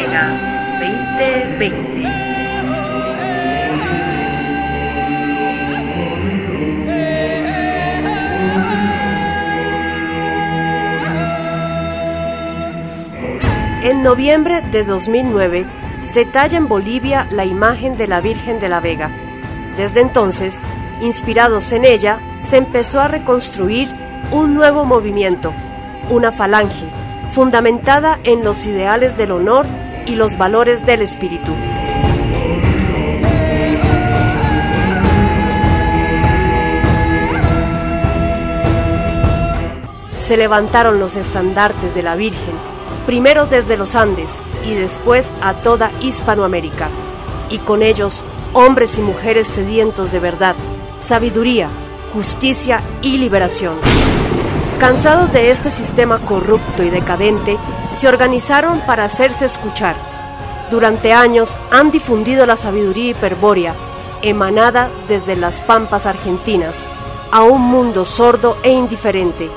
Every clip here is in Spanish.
Vega 2020. En noviembre de 2009 se talla en Bolivia la imagen de la Virgen de la Vega. Desde entonces, inspirados en ella, se empezó a reconstruir un nuevo movimiento, una falange, fundamentada en los ideales del honor y los valores del espíritu. Se levantaron los estandartes de la Virgen, primero desde los Andes y después a toda Hispanoamérica, y con ellos hombres y mujeres sedientos de verdad, sabiduría, justicia y liberación. Cansados de este sistema corrupto y decadente, se organizaron para hacerse escuchar. Durante años han difundido la sabiduría hiperbórea, emanada desde las pampas argentinas, a un mundo sordo e indiferente.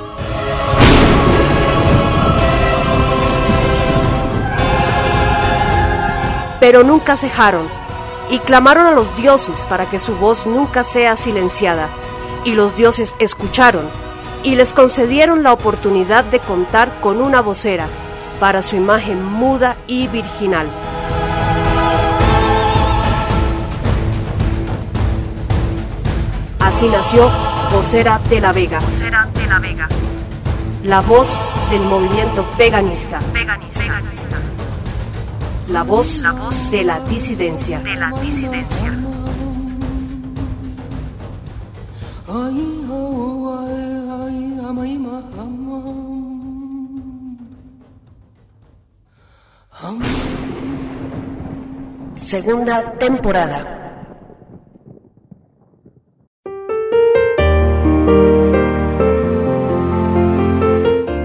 Pero nunca cejaron y clamaron a los dioses para que su voz nunca sea silenciada. Y los dioses escucharon y les concedieron la oportunidad de contar con una vocera para su imagen muda y virginal. Así nació Vocera de la Vega. Vocera de la Vega. La voz del movimiento veganista. Veganista. La voz, la voz de la disidencia. De la disidencia. Segunda temporada.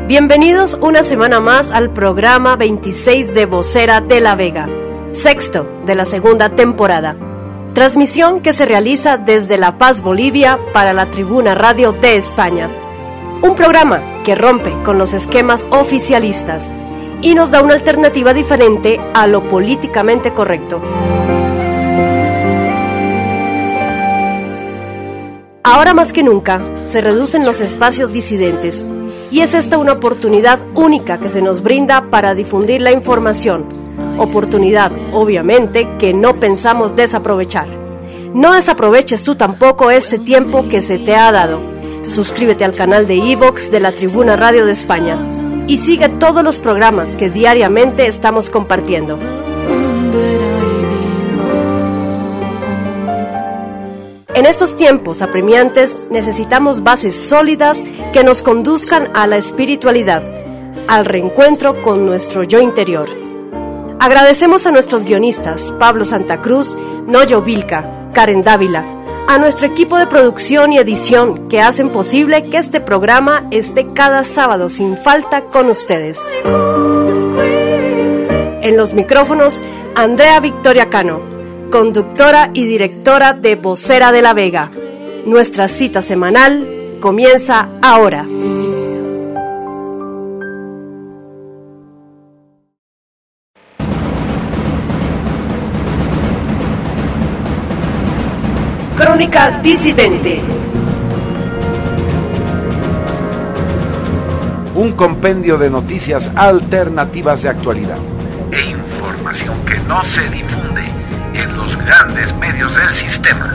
Bienvenidos una semana más al programa 26 de Vocera de la Vega, sexto de la segunda temporada. Transmisión que se realiza desde La Paz, Bolivia, para la Tribuna Radio de España. Un programa que rompe con los esquemas oficialistas y nos da una alternativa diferente a lo políticamente correcto. Ahora más que nunca se reducen los espacios disidentes y es esta una oportunidad única que se nos brinda para difundir la información. Oportunidad, obviamente, que no pensamos desaprovechar. No desaproveches tú tampoco este tiempo que se te ha dado. Suscríbete al canal de Evox de la Tribuna Radio de España y sigue todos los programas que diariamente estamos compartiendo. En estos tiempos apremiantes necesitamos bases sólidas que nos conduzcan a la espiritualidad, al reencuentro con nuestro yo interior. Agradecemos a nuestros guionistas Pablo Santa Cruz, Noyo Vilca, Karen Dávila, a nuestro equipo de producción y edición que hacen posible que este programa esté cada sábado sin falta con ustedes. En los micrófonos, Andrea Victoria Cano conductora y directora de Vocera de la Vega. Nuestra cita semanal comienza ahora. Crónica Disidente. Un compendio de noticias alternativas de actualidad e información que no se difunde en los grandes medios del sistema.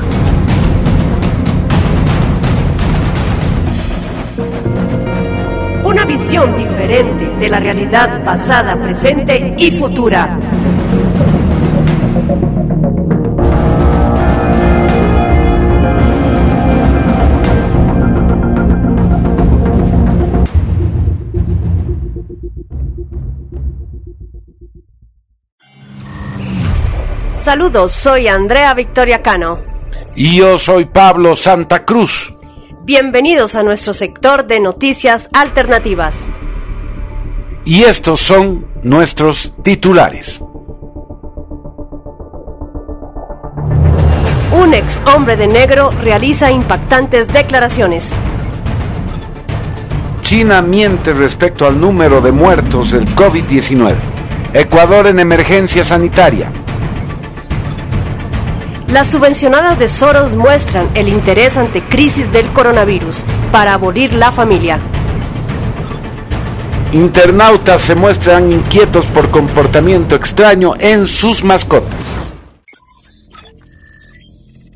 Una visión diferente de la realidad pasada, presente y futura. Saludos, soy Andrea Victoria Cano. Y yo soy Pablo Santa Cruz. Bienvenidos a nuestro sector de noticias alternativas. Y estos son nuestros titulares. Un ex hombre de negro realiza impactantes declaraciones. China miente respecto al número de muertos del COVID-19. Ecuador en emergencia sanitaria. Las subvencionadas de Soros muestran el interés ante crisis del coronavirus para abolir la familia. Internautas se muestran inquietos por comportamiento extraño en sus mascotas.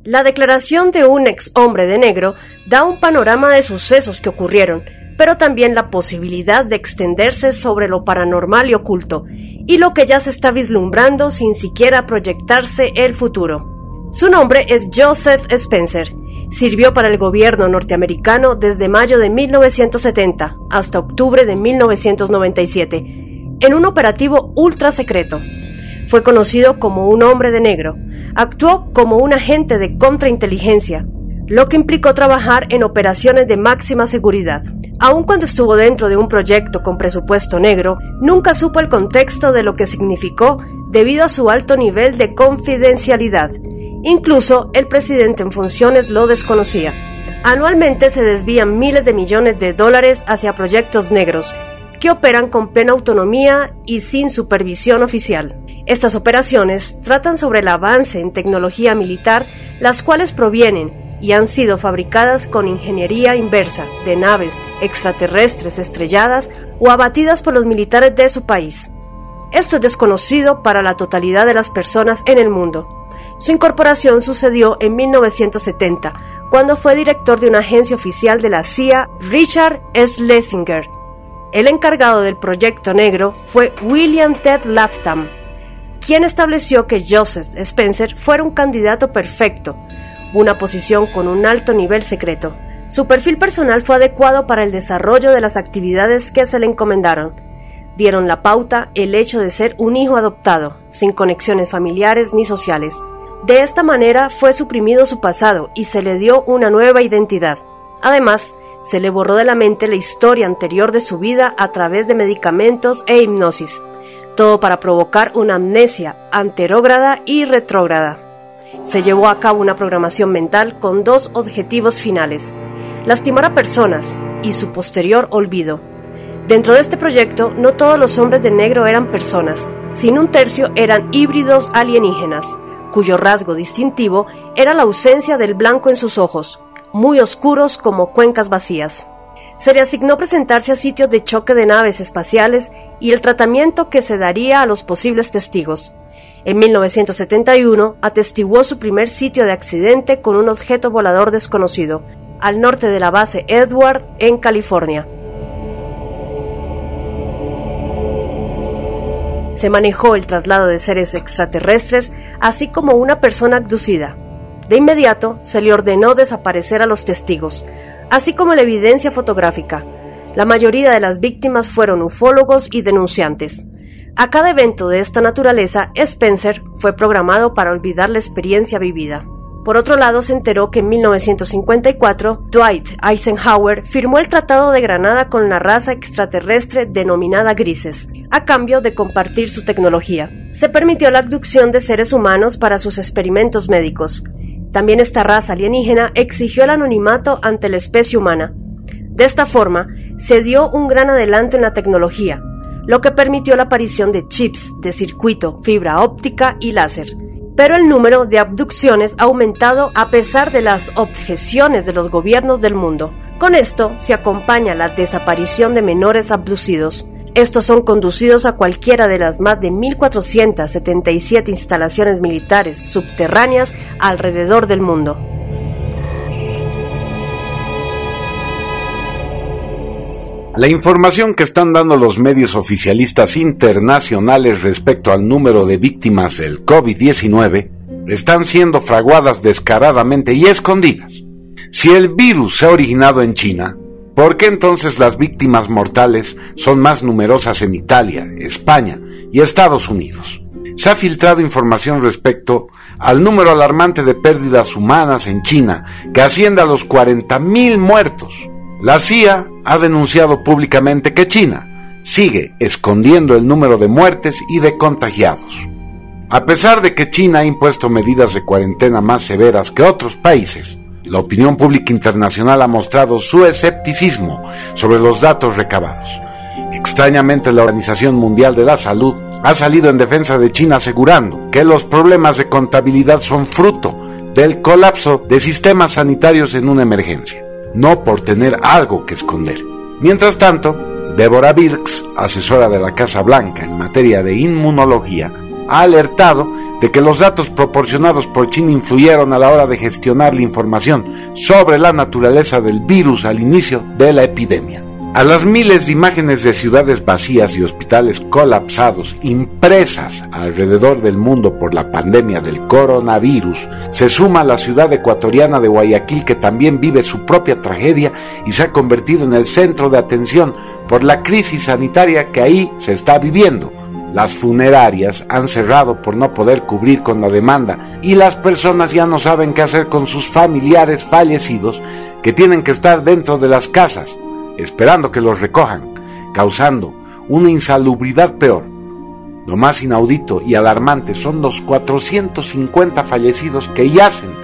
La declaración de un ex hombre de negro da un panorama de sucesos que ocurrieron, pero también la posibilidad de extenderse sobre lo paranormal y oculto, y lo que ya se está vislumbrando sin siquiera proyectarse el futuro. Su nombre es Joseph Spencer. Sirvió para el gobierno norteamericano desde mayo de 1970 hasta octubre de 1997, en un operativo ultra secreto. Fue conocido como un hombre de negro. Actuó como un agente de contrainteligencia, lo que implicó trabajar en operaciones de máxima seguridad. Aun cuando estuvo dentro de un proyecto con presupuesto negro, nunca supo el contexto de lo que significó debido a su alto nivel de confidencialidad Incluso el presidente en funciones lo desconocía. Anualmente se desvían miles de millones de dólares hacia proyectos negros, que operan con plena autonomía y sin supervisión oficial. Estas operaciones tratan sobre el avance en tecnología militar, las cuales provienen y han sido fabricadas con ingeniería inversa de naves extraterrestres estrelladas o abatidas por los militares de su país. Esto es desconocido para la totalidad de las personas en el mundo. Su incorporación sucedió en 1970, cuando fue director de una agencia oficial de la CIA, Richard Schlesinger. El encargado del proyecto negro fue William Ted Latham, quien estableció que Joseph Spencer fuera un candidato perfecto, una posición con un alto nivel secreto. Su perfil personal fue adecuado para el desarrollo de las actividades que se le encomendaron. Dieron la pauta el hecho de ser un hijo adoptado, sin conexiones familiares ni sociales. De esta manera fue suprimido su pasado y se le dio una nueva identidad. Además, se le borró de la mente la historia anterior de su vida a través de medicamentos e hipnosis, todo para provocar una amnesia anterógrada y retrógrada. Se llevó a cabo una programación mental con dos objetivos finales, lastimar a personas y su posterior olvido. Dentro de este proyecto, no todos los hombres de negro eran personas, sino un tercio eran híbridos alienígenas, cuyo rasgo distintivo era la ausencia del blanco en sus ojos, muy oscuros como cuencas vacías. Se le asignó presentarse a sitios de choque de naves espaciales y el tratamiento que se daría a los posibles testigos. En 1971 atestiguó su primer sitio de accidente con un objeto volador desconocido, al norte de la base Edward, en California. Se manejó el traslado de seres extraterrestres, así como una persona abducida. De inmediato se le ordenó desaparecer a los testigos, así como la evidencia fotográfica. La mayoría de las víctimas fueron ufólogos y denunciantes. A cada evento de esta naturaleza, Spencer fue programado para olvidar la experiencia vivida. Por otro lado, se enteró que en 1954 Dwight Eisenhower firmó el Tratado de Granada con la raza extraterrestre denominada grises, a cambio de compartir su tecnología. Se permitió la abducción de seres humanos para sus experimentos médicos. También esta raza alienígena exigió el anonimato ante la especie humana. De esta forma, se dio un gran adelanto en la tecnología, lo que permitió la aparición de chips de circuito, fibra óptica y láser pero el número de abducciones ha aumentado a pesar de las objeciones de los gobiernos del mundo. Con esto se acompaña la desaparición de menores abducidos. Estos son conducidos a cualquiera de las más de 1.477 instalaciones militares subterráneas alrededor del mundo. La información que están dando los medios oficialistas internacionales respecto al número de víctimas del COVID-19 están siendo fraguadas descaradamente y escondidas. Si el virus se ha originado en China, ¿por qué entonces las víctimas mortales son más numerosas en Italia, España y Estados Unidos? Se ha filtrado información respecto al número alarmante de pérdidas humanas en China, que asciende a los 40.000 muertos la CIA ha denunciado públicamente que China sigue escondiendo el número de muertes y de contagiados. A pesar de que China ha impuesto medidas de cuarentena más severas que otros países, la opinión pública internacional ha mostrado su escepticismo sobre los datos recabados. Extrañamente, la Organización Mundial de la Salud ha salido en defensa de China asegurando que los problemas de contabilidad son fruto del colapso de sistemas sanitarios en una emergencia, no por tener algo que esconder. Mientras tanto, Deborah Birx, asesora de la Casa Blanca en materia de inmunología, ha alertado de que los datos proporcionados por China influyeron a la hora de gestionar la información sobre la naturaleza del virus al inicio de la epidemia. A las miles de imágenes de ciudades vacías y hospitales colapsados impresas alrededor del mundo por la pandemia del coronavirus, se suma la ciudad ecuatoriana de Guayaquil que también vive su propia tragedia y se ha convertido en el centro de atención por la crisis sanitaria que ahí se está viviendo. Las funerarias han cerrado por no poder cubrir con la demanda y las personas ya no saben qué hacer con sus familiares fallecidos que tienen que estar dentro de las casas esperando que los recojan, causando una insalubridad peor. Lo más inaudito y alarmante son los 450 fallecidos que yacen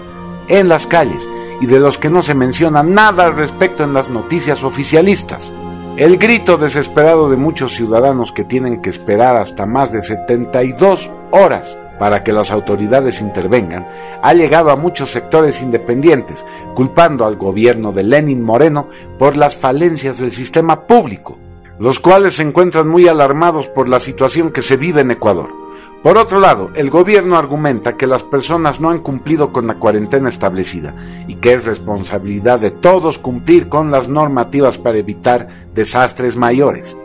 en las calles y de los que no se menciona nada al respecto en las noticias oficialistas. El grito desesperado de muchos ciudadanos que tienen que esperar hasta más de 72 horas para que las autoridades intervengan, ha llegado a muchos sectores independientes, culpando al gobierno de Lenin Moreno por las falencias del sistema público, los cuales se encuentran muy alarmados por la situación que se vive en Ecuador. Por otro lado, el gobierno argumenta que las personas no han cumplido con la cuarentena establecida y que es responsabilidad de todos cumplir con las normativas para evitar desastres mayores.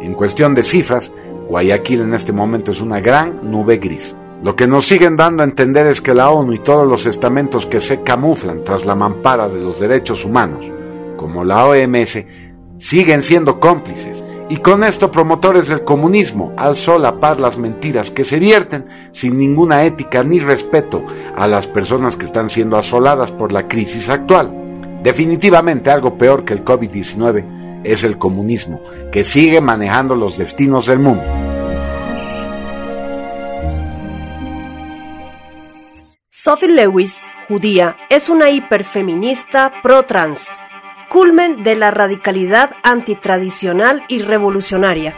En cuestión de cifras, Guayaquil en este momento es una gran nube gris. Lo que nos siguen dando a entender es que la ONU y todos los estamentos que se camuflan tras la mampara de los derechos humanos, como la OMS, siguen siendo cómplices y con esto promotores del comunismo al solapar las mentiras que se vierten sin ninguna ética ni respeto a las personas que están siendo asoladas por la crisis actual. Definitivamente algo peor que el COVID-19 es el comunismo, que sigue manejando los destinos del mundo. Sophie Lewis, judía, es una hiperfeminista pro-trans, culmen de la radicalidad antitradicional y revolucionaria.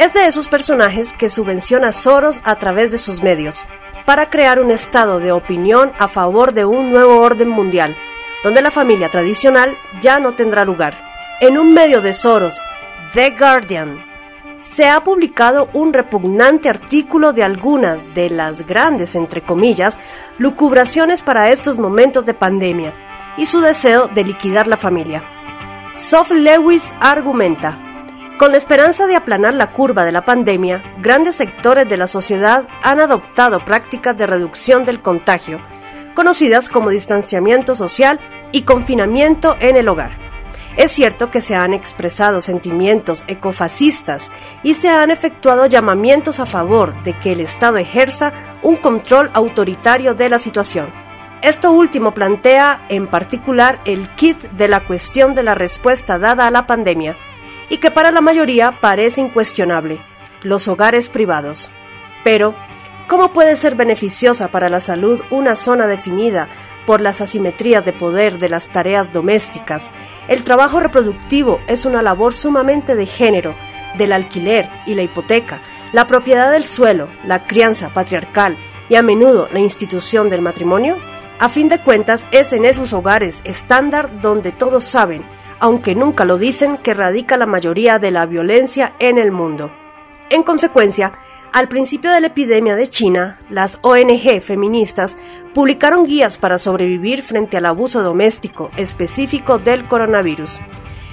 Es de esos personajes que subvenciona Soros a través de sus medios, para crear un estado de opinión a favor de un nuevo orden mundial, donde la familia tradicional ya no tendrá lugar. En un medio de Soros, The Guardian, se ha publicado un repugnante artículo de algunas de las grandes, entre comillas, lucubraciones para estos momentos de pandemia y su deseo de liquidar la familia. Sophie Lewis argumenta, con la esperanza de aplanar la curva de la pandemia, grandes sectores de la sociedad han adoptado prácticas de reducción del contagio, conocidas como distanciamiento social y confinamiento en el hogar. Es cierto que se han expresado sentimientos ecofascistas y se han efectuado llamamientos a favor de que el Estado ejerza un control autoritario de la situación. Esto último plantea en particular el kit de la cuestión de la respuesta dada a la pandemia y que para la mayoría parece incuestionable, los hogares privados. Pero, ¿cómo puede ser beneficiosa para la salud una zona definida por las asimetrías de poder de las tareas domésticas, el trabajo reproductivo es una labor sumamente de género, del alquiler y la hipoteca, la propiedad del suelo, la crianza patriarcal y a menudo la institución del matrimonio? A fin de cuentas, es en esos hogares estándar donde todos saben, aunque nunca lo dicen, que radica la mayoría de la violencia en el mundo. En consecuencia, al principio de la epidemia de China, las ONG feministas publicaron guías para sobrevivir frente al abuso doméstico específico del coronavirus.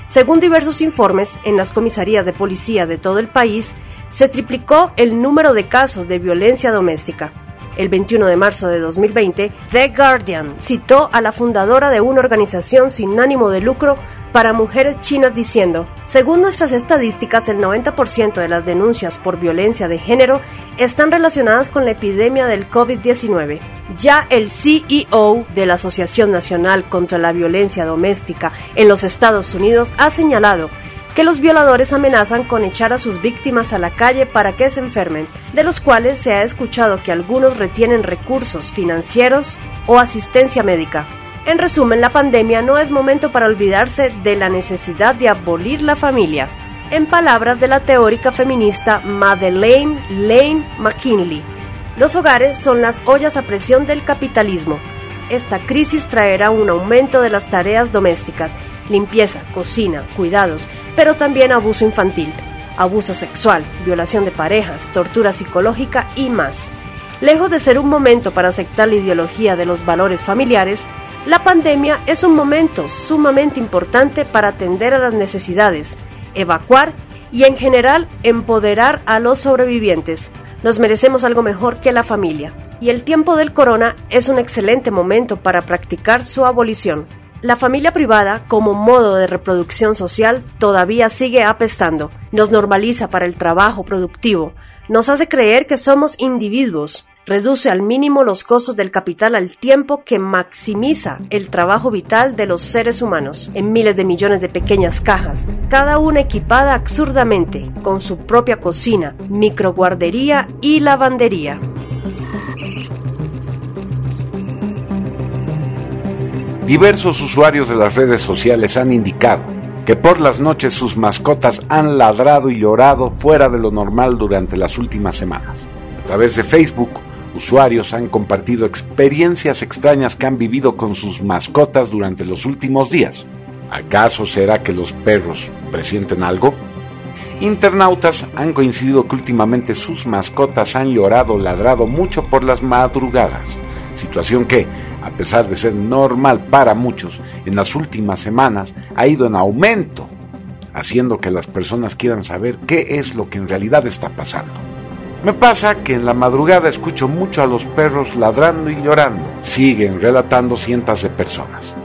Según diversos informes, en las comisarías de policía de todo el país se triplicó el número de casos de violencia doméstica. El 21 de marzo de 2020, The Guardian citó a la fundadora de una organización sin ánimo de lucro para mujeres chinas diciendo, según nuestras estadísticas, el 90% de las denuncias por violencia de género están relacionadas con la epidemia del COVID-19. Ya el CEO de la Asociación Nacional contra la Violencia Doméstica en los Estados Unidos ha señalado que los violadores amenazan con echar a sus víctimas a la calle para que se enfermen, de los cuales se ha escuchado que algunos retienen recursos financieros o asistencia médica. En resumen, la pandemia no es momento para olvidarse de la necesidad de abolir la familia. en palabras de la teórica feminista Madeleine Lane McKinley. Los hogares son las ollas a presión del capitalismo. Esta crisis traerá un aumento de las tareas domésticas, limpieza, cocina, cuidados, pero también abuso infantil, abuso sexual, violación de parejas, tortura psicológica y más. Lejos de ser un momento para aceptar la ideología de los valores familiares, la pandemia es un momento sumamente importante para atender a las necesidades, evacuar y en general empoderar a los sobrevivientes. Nos merecemos algo mejor que la familia, y el tiempo del corona es un excelente momento para practicar su abolición. La familia privada, como modo de reproducción social, todavía sigue apestando. Nos normaliza para el trabajo productivo, nos hace creer que somos individuos, reduce al mínimo los costos del capital al tiempo que maximiza el trabajo vital de los seres humanos en miles de millones de pequeñas cajas, cada una equipada absurdamente con su propia cocina, microguardería y lavandería. Diversos usuarios de las redes sociales han indicado que por las noches sus mascotas han ladrado y llorado fuera de lo normal durante las últimas semanas. A través de Facebook, usuarios han compartido experiencias extrañas que han vivido con sus mascotas durante los últimos días. ¿Acaso será que los perros presienten algo? Internautas han coincidido que últimamente sus mascotas han llorado, ladrado mucho por las madrugadas, situación que, a pesar de ser normal para muchos, en las últimas semanas ha ido en aumento, haciendo que las personas quieran saber qué es lo que en realidad está pasando. Me pasa que en la madrugada escucho mucho a los perros ladrando y llorando, siguen relatando cientos de personas.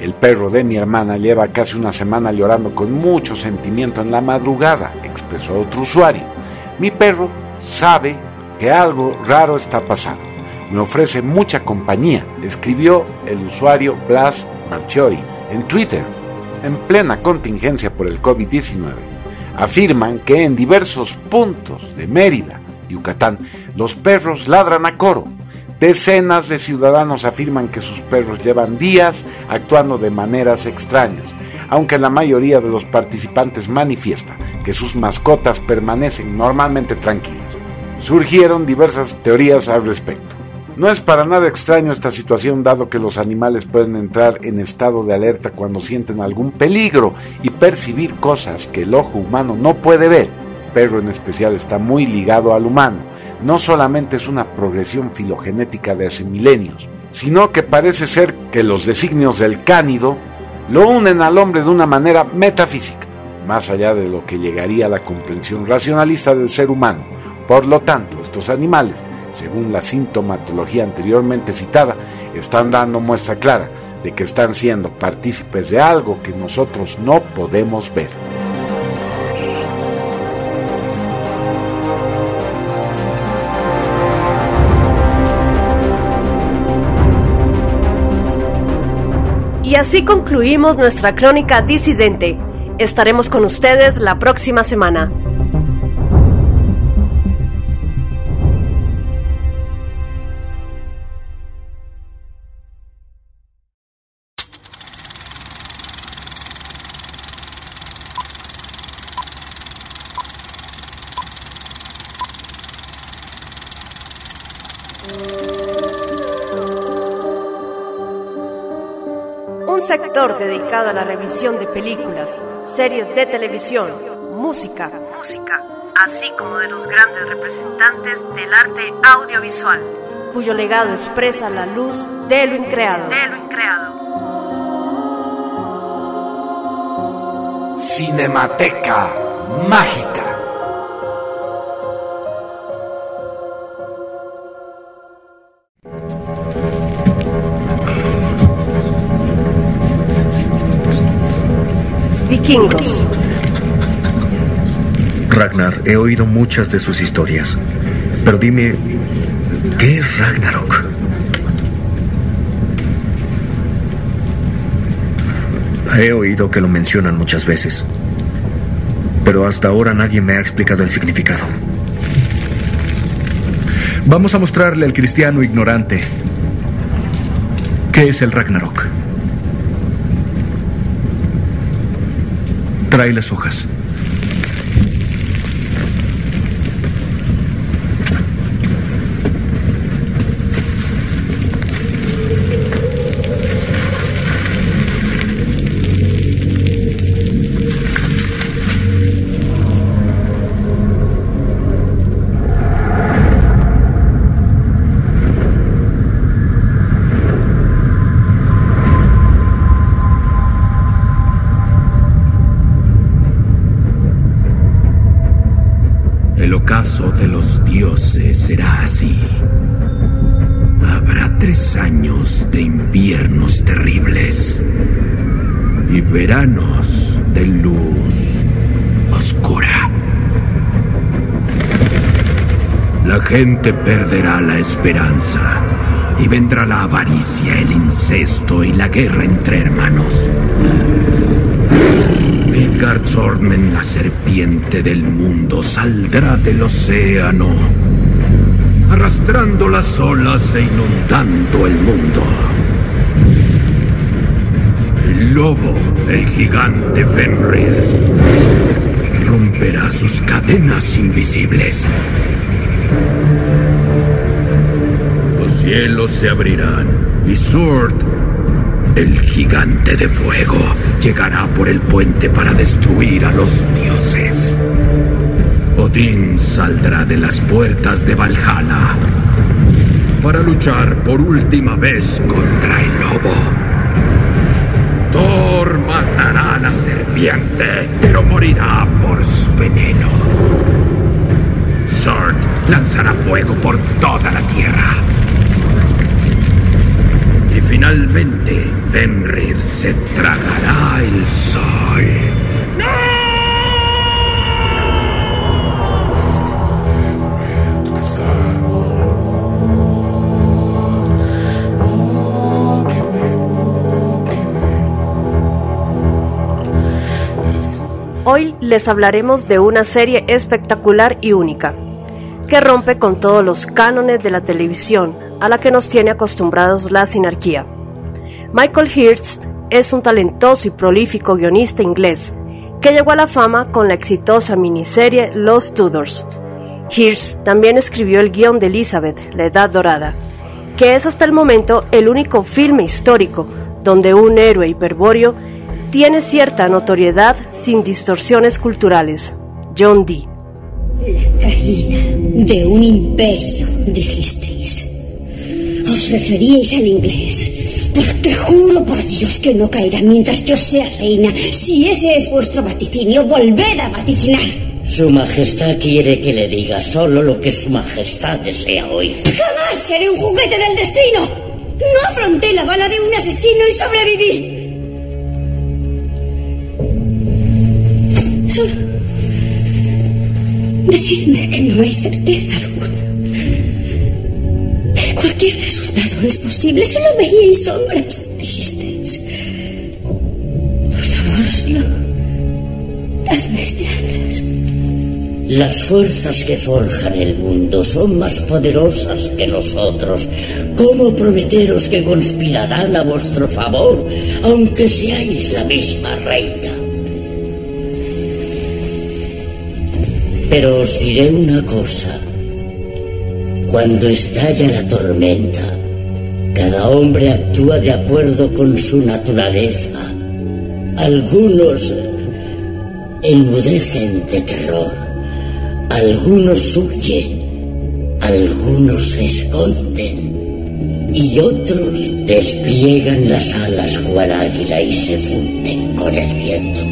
El perro de mi hermana lleva casi una semana llorando con mucho sentimiento en la madrugada, expresó otro usuario. Mi perro sabe que algo raro está pasando. Me ofrece mucha compañía, escribió el usuario Blas Marchiori en Twitter, en plena contingencia por el COVID-19. Afirman que en diversos puntos de Mérida, Yucatán, los perros ladran a coro Decenas de ciudadanos afirman que sus perros llevan días actuando de maneras extrañas, aunque la mayoría de los participantes manifiesta que sus mascotas permanecen normalmente tranquilas. Surgieron diversas teorías al respecto. No es para nada extraño esta situación dado que los animales pueden entrar en estado de alerta cuando sienten algún peligro y percibir cosas que el ojo humano no puede ver. Perro en especial está muy ligado al humano no solamente es una progresión filogenética de hace milenios, sino que parece ser que los designios del cánido lo unen al hombre de una manera metafísica, más allá de lo que llegaría a la comprensión racionalista del ser humano. Por lo tanto, estos animales, según la sintomatología anteriormente citada, están dando muestra clara de que están siendo partícipes de algo que nosotros no podemos ver. Así concluimos nuestra crónica disidente. Estaremos con ustedes la próxima semana. Sector dedicado a la revisión de películas, series de televisión, música, música, así como de los grandes representantes del arte audiovisual, cuyo legado expresa la luz de lo increado. De lo increado. Cinemateca Mágica. Ragnar, he oído muchas de sus historias. Pero dime, ¿qué es Ragnarok? He oído que lo mencionan muchas veces. Pero hasta ahora nadie me ha explicado el significado. Vamos a mostrarle al cristiano ignorante qué es el Ragnarok. Trae las hojas. De luz oscura. La gente perderá la esperanza y vendrá la avaricia, el incesto y la guerra entre hermanos. Midgard Sormen, la serpiente del mundo, saldrá del océano, arrastrando las olas e inundando el mundo. El lobo, el gigante Fenrir, romperá sus cadenas invisibles cielos se abrirán y Sword, el gigante de fuego, llegará por el puente para destruir a los dioses. Odín saldrá de las puertas de Valhalla para luchar por última vez contra el lobo. Thor matará a la serpiente, pero morirá por su veneno. Sword lanzará fuego por toda la tierra. Y finalmente Fenrir se tragará el sol. Hoy les hablaremos de una serie espectacular y única, que rompe con todos los cánones de la televisión a la que nos tiene acostumbrados la sinarquía. Michael Hirst es un talentoso y prolífico guionista inglés que llegó a la fama con la exitosa miniserie Los Tudors. Hirst también escribió el guion de Elizabeth, La Edad Dorada, que es hasta el momento el único filme histórico donde un héroe hiperbóreo tiene cierta notoriedad sin distorsiones culturales. John Dee. La caída de un imperio, dijisteis. Os referíais al inglés. Porque juro por Dios que no caerá mientras yo sea reina. Si ese es vuestro vaticinio, volved a vaticinar. Su Majestad quiere que le diga solo lo que Su Majestad desea hoy. Jamás seré un juguete del destino. No afronté la bala de un asesino y sobreviví. Solo Decidme que no hay certeza alguna. Cualquier resultado es posible. Solo veíais sombras, dijisteis. Por favor, solo dadme esperanzas. Las fuerzas que forjan el mundo son más poderosas que nosotros. ¿Cómo prometeros que conspirarán a vuestro favor, aunque seáis la misma reina? Pero os diré una cosa. Cuando estalla la tormenta, cada hombre actúa de acuerdo con su naturaleza. Algunos enmudecen de terror, algunos huyen, algunos se esconden y otros despliegan las alas cual águila y se funden con el viento.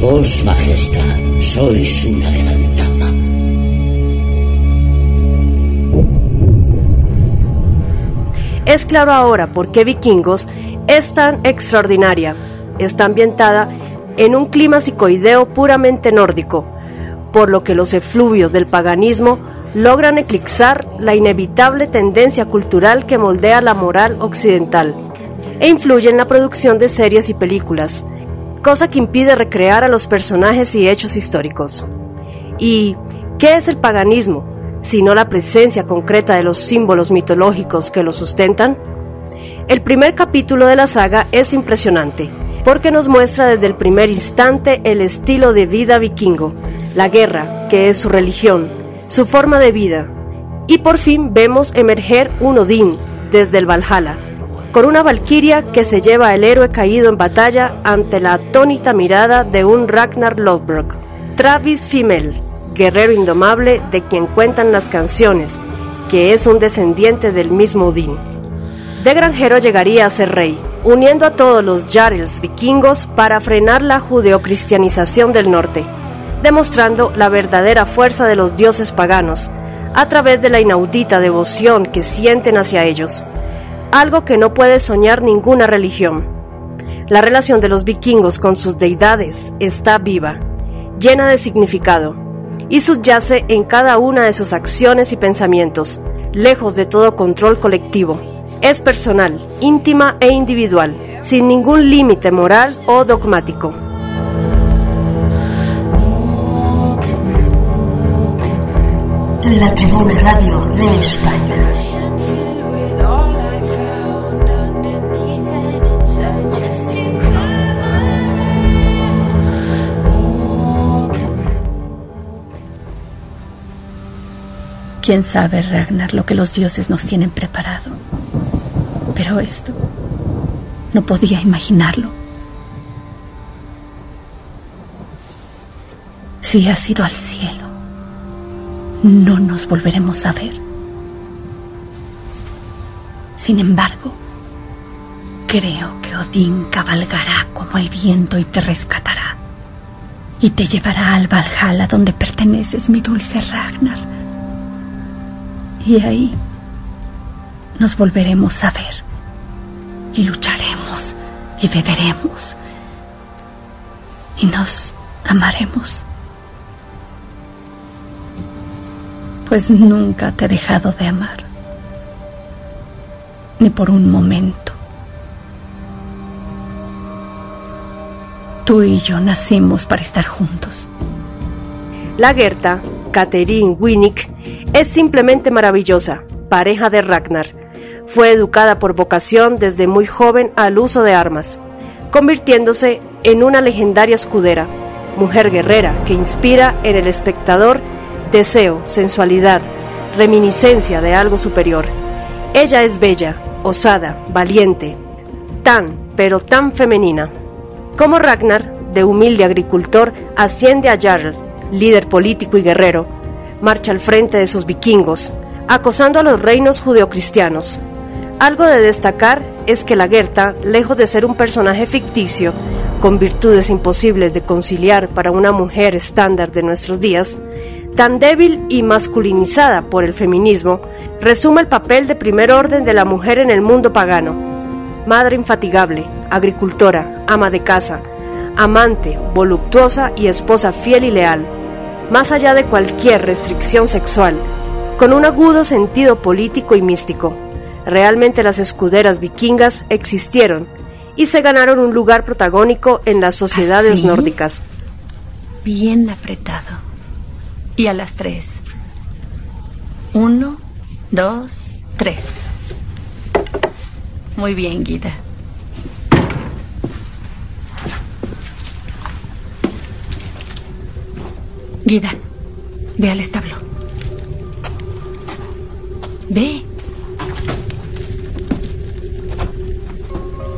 Vos, Majestad, sois una. Es claro ahora por qué Vikingos es tan extraordinaria. Está ambientada en un clima psicoideo puramente nórdico, por lo que los efluvios del paganismo logran eclipsar la inevitable tendencia cultural que moldea la moral occidental e influye en la producción de series y películas, cosa que impide recrear a los personajes y hechos históricos. ¿Y qué es el paganismo, sino la presencia concreta de los símbolos mitológicos que lo sustentan? El primer capítulo de la saga es impresionante, porque nos muestra desde el primer instante el estilo de vida vikingo, la guerra, que es su religión, su forma de vida, y por fin vemos emerger un Odín desde el Valhalla, con una valquiria que se lleva al héroe caído en batalla ante la atónita mirada de un Ragnar Lodbrok. Travis Fimmel, guerrero indomable de quien cuentan las canciones, que es un descendiente del mismo Odín. De granjero llegaría a ser rey, uniendo a todos los Jarls vikingos para frenar la judeocristianización del norte, demostrando la verdadera fuerza de los dioses paganos, a través de la inaudita devoción que sienten hacia ellos, algo que no puede soñar ninguna religión. La relación de los vikingos con sus deidades está viva, llena de significado, y subyace en cada una de sus acciones y pensamientos, lejos de todo control colectivo. Es personal, íntima e individual, sin ningún límite moral o dogmático. La Tribuna Radio de España. ¿Quién sabe, Ragnar, lo que los dioses nos tienen preparado? Pero esto no podía imaginarlo. Si has ido al cielo, no nos volveremos a ver. Sin embargo, creo que Odín cabalgará como el viento y te rescatará. Y te llevará al Valhalla donde perteneces, mi dulce Ragnar y ahí nos volveremos a ver. Y lucharemos y beberemos. Y nos amaremos. Pues nunca te he dejado de amar. Ni por un momento. Tú y yo nacimos para estar juntos. La Gerta, Catherine Winnick, es simplemente maravillosa, pareja de Ragnar. Fue educada por vocación desde muy joven al uso de armas, convirtiéndose en una legendaria escudera, mujer guerrera que inspira en el espectador deseo, sensualidad, reminiscencia de algo superior. Ella es bella, osada, valiente, tan, pero tan femenina. Como Ragnar, de humilde agricultor, asciende a Jarl, líder político y guerrero, marcha al frente de sus vikingos, acosando a los reinos judeocristianos. Algo de destacar es que la Gerta, lejos de ser un personaje ficticio, con virtudes imposibles de conciliar para una mujer estándar de nuestros días, tan débil y masculinizada por el feminismo, resume el papel de primer orden de la mujer en el mundo pagano. Madre infatigable, agricultora, ama de casa, amante, voluptuosa y esposa fiel y leal, más allá de cualquier restricción sexual, con un agudo sentido político y místico. Realmente las escuderas vikingas existieron y se ganaron un lugar protagónico en las sociedades ¿Así? nórdicas. Bien apretado. Y a las tres. Uno, dos, tres. Muy bien, Guida. Guida, ve al establo. Ve.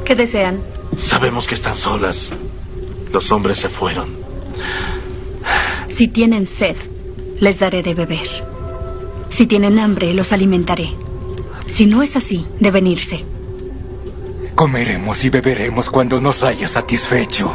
¿Qué desean? Sabemos que están solas. Los hombres se fueron. Si tienen sed, les daré de beber. Si tienen hambre, los alimentaré. Si no es así, deben irse. Comeremos y beberemos cuando nos haya satisfecho.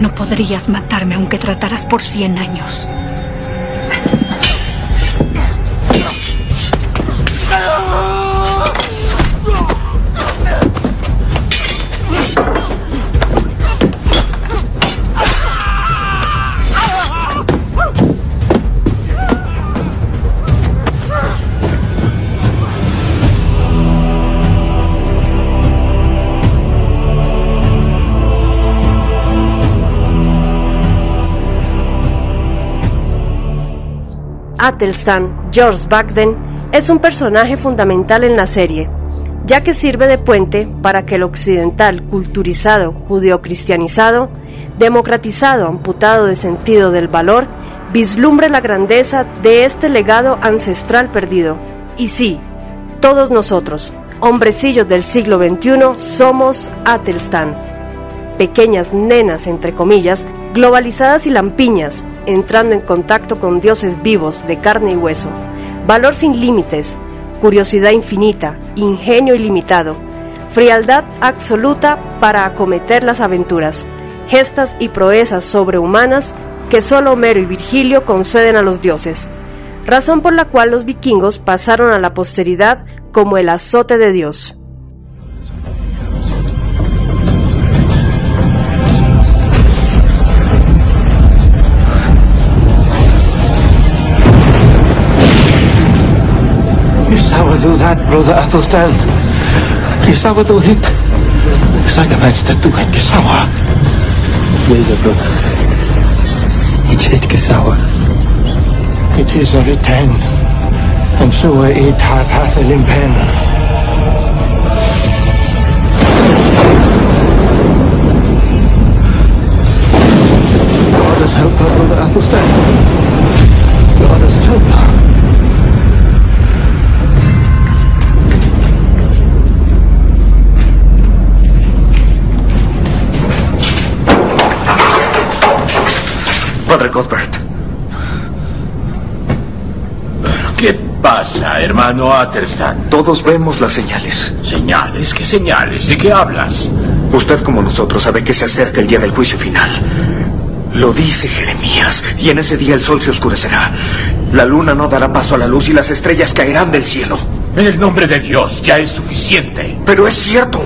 No podrías matarme aunque trataras por cien años. George Bagden, es un personaje fundamental en la serie, ya que sirve de puente para que el occidental culturizado, judeocristianizado, democratizado, amputado de sentido del valor, vislumbre la grandeza de este legado ancestral perdido. Y sí, Todos nosotros, hombrecillos del siglo XXI, somos Atelstan. Pequeñas nenas, entre comillas, globalizadas y lampiñas, entrando en contacto con dioses vivos de carne y hueso. Valor sin límites, curiosidad infinita, ingenio ilimitado, frialdad absoluta para acometer las aventuras, gestas y proezas sobrehumanas que solo Homero y Virgilio conceden a los dioses, razón por la cual los vikingos pasaron a la posteridad como el azote de Dios. That, brother Athelstan. Kisawa do hit. Saga mansta du hit Kisawa. Yes, brother. It hit Kisawa. It is a return. And so it hath hath a limpen. God has helped our brother Athelstan. Padre Cuthbert. ¿Qué pasa, hermano Atelstan? Todos vemos las señales. ¿Señales? ¿Qué señales? ¿De qué hablas? Usted, como nosotros, sabe que se acerca el día del juicio final. Lo dice Jeremías, y en ese día el sol se oscurecerá. La luna no dará paso a la luz y las estrellas caerán del cielo. En el nombre de Dios ya es suficiente. Pero es cierto.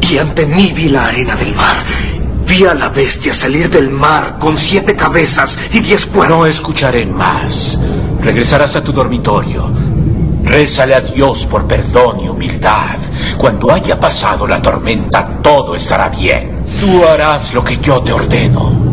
Y ante mí vi la arena del mar Vi a la bestia salir del mar con siete cabezas y diez cuernos. No escucharé más. Regresarás a tu dormitorio. Rézale a Dios por perdón y humildad. Cuando haya pasado la tormenta, todo estará bien. Tú harás lo que yo te ordeno.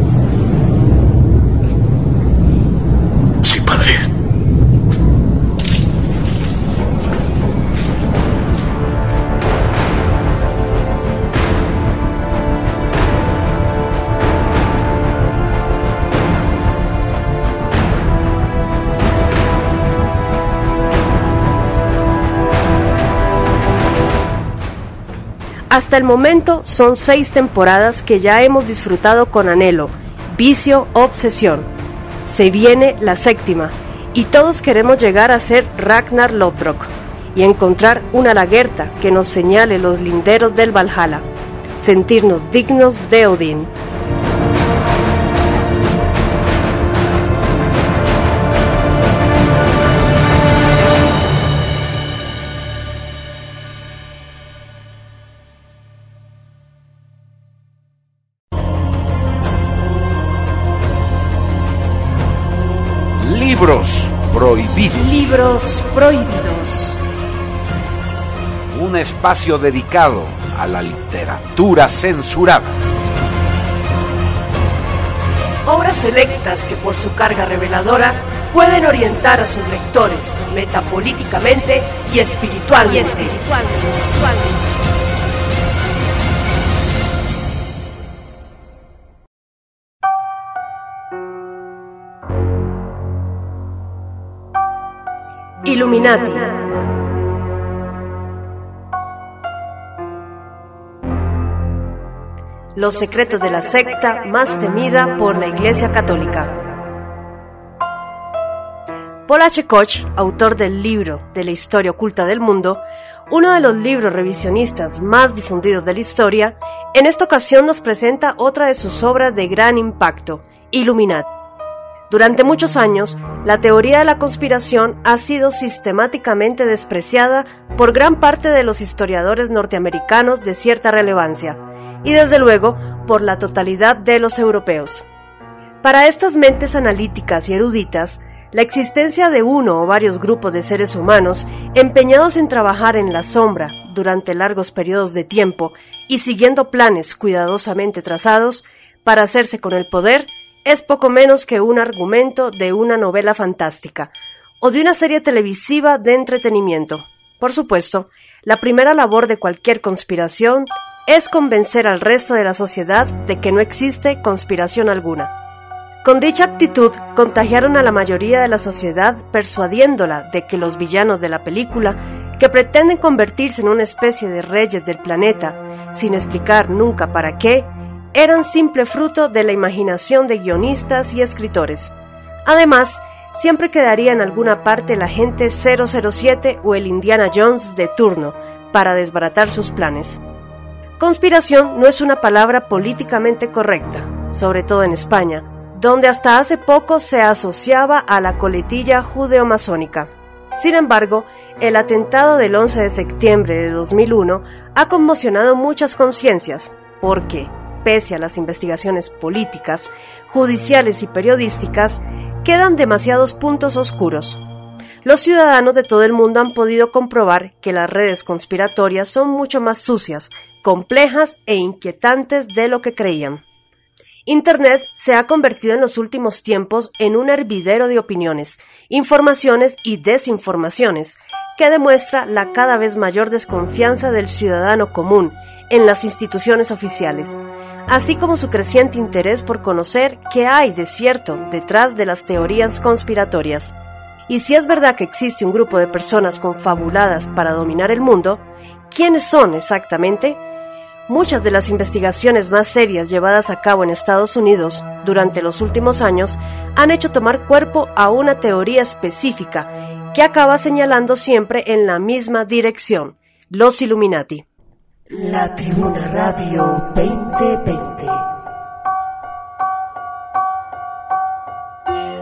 Hasta el momento son seis temporadas que ya hemos disfrutado con anhelo, vicio, obsesión. Se viene la séptima y todos queremos llegar a ser Ragnar Lodbrok y encontrar una lagerta que nos señale los linderos del Valhalla, sentirnos dignos de Odín. Libros prohibidos. Un espacio dedicado a la literatura censurada. Obras selectas que por su carga reveladora pueden orientar a sus lectores metapolíticamente y espiritualmente. Y espiritualmente. Illuminati. Los secretos de la secta más temida por la Iglesia Católica. Paul H. Koch, autor del libro de la historia oculta del mundo, uno de los libros revisionistas más difundidos de la historia, en esta ocasión nos presenta otra de sus obras de gran impacto, Illuminati. Durante muchos años, la teoría de la conspiración ha sido sistemáticamente despreciada por gran parte de los historiadores norteamericanos de cierta relevancia, y desde luego por la totalidad de los europeos. Para estas mentes analíticas y eruditas, la existencia de uno o varios grupos de seres humanos empeñados en trabajar en la sombra durante largos periodos de tiempo y siguiendo planes cuidadosamente trazados para hacerse con el poder es poco menos que un argumento de una novela fantástica o de una serie televisiva de entretenimiento. Por supuesto, la primera labor de cualquier conspiración es convencer al resto de la sociedad de que no existe conspiración alguna. Con dicha actitud contagiaron a la mayoría de la sociedad persuadiéndola de que los villanos de la película, que pretenden convertirse en una especie de reyes del planeta, sin explicar nunca para qué, eran simple fruto de la imaginación de guionistas y escritores. Además, siempre quedaría en alguna parte el agente 007 o el Indiana Jones de turno para desbaratar sus planes. Conspiración no es una palabra políticamente correcta, sobre todo en España, donde hasta hace poco se asociaba a la coletilla judeo-masónica. Sin embargo, el atentado del 11 de septiembre de 2001 ha conmocionado muchas conciencias, porque, pese a las investigaciones políticas, judiciales y periodísticas, quedan demasiados puntos oscuros. Los ciudadanos de todo el mundo han podido comprobar que las redes conspiratorias son mucho más sucias, complejas e inquietantes de lo que creían. Internet se ha convertido en los últimos tiempos en un hervidero de opiniones, informaciones y desinformaciones, que demuestra la cada vez mayor desconfianza del ciudadano común en las instituciones oficiales, así como su creciente interés por conocer qué hay de cierto detrás de las teorías conspiratorias. Y si es verdad que existe un grupo de personas confabuladas para dominar el mundo, ¿quiénes son exactamente? Muchas de las investigaciones más serias llevadas a cabo en Estados Unidos durante los últimos años han hecho tomar cuerpo a una teoría específica que acaba señalando siempre en la misma dirección, los Illuminati. La Tribuna Radio 2020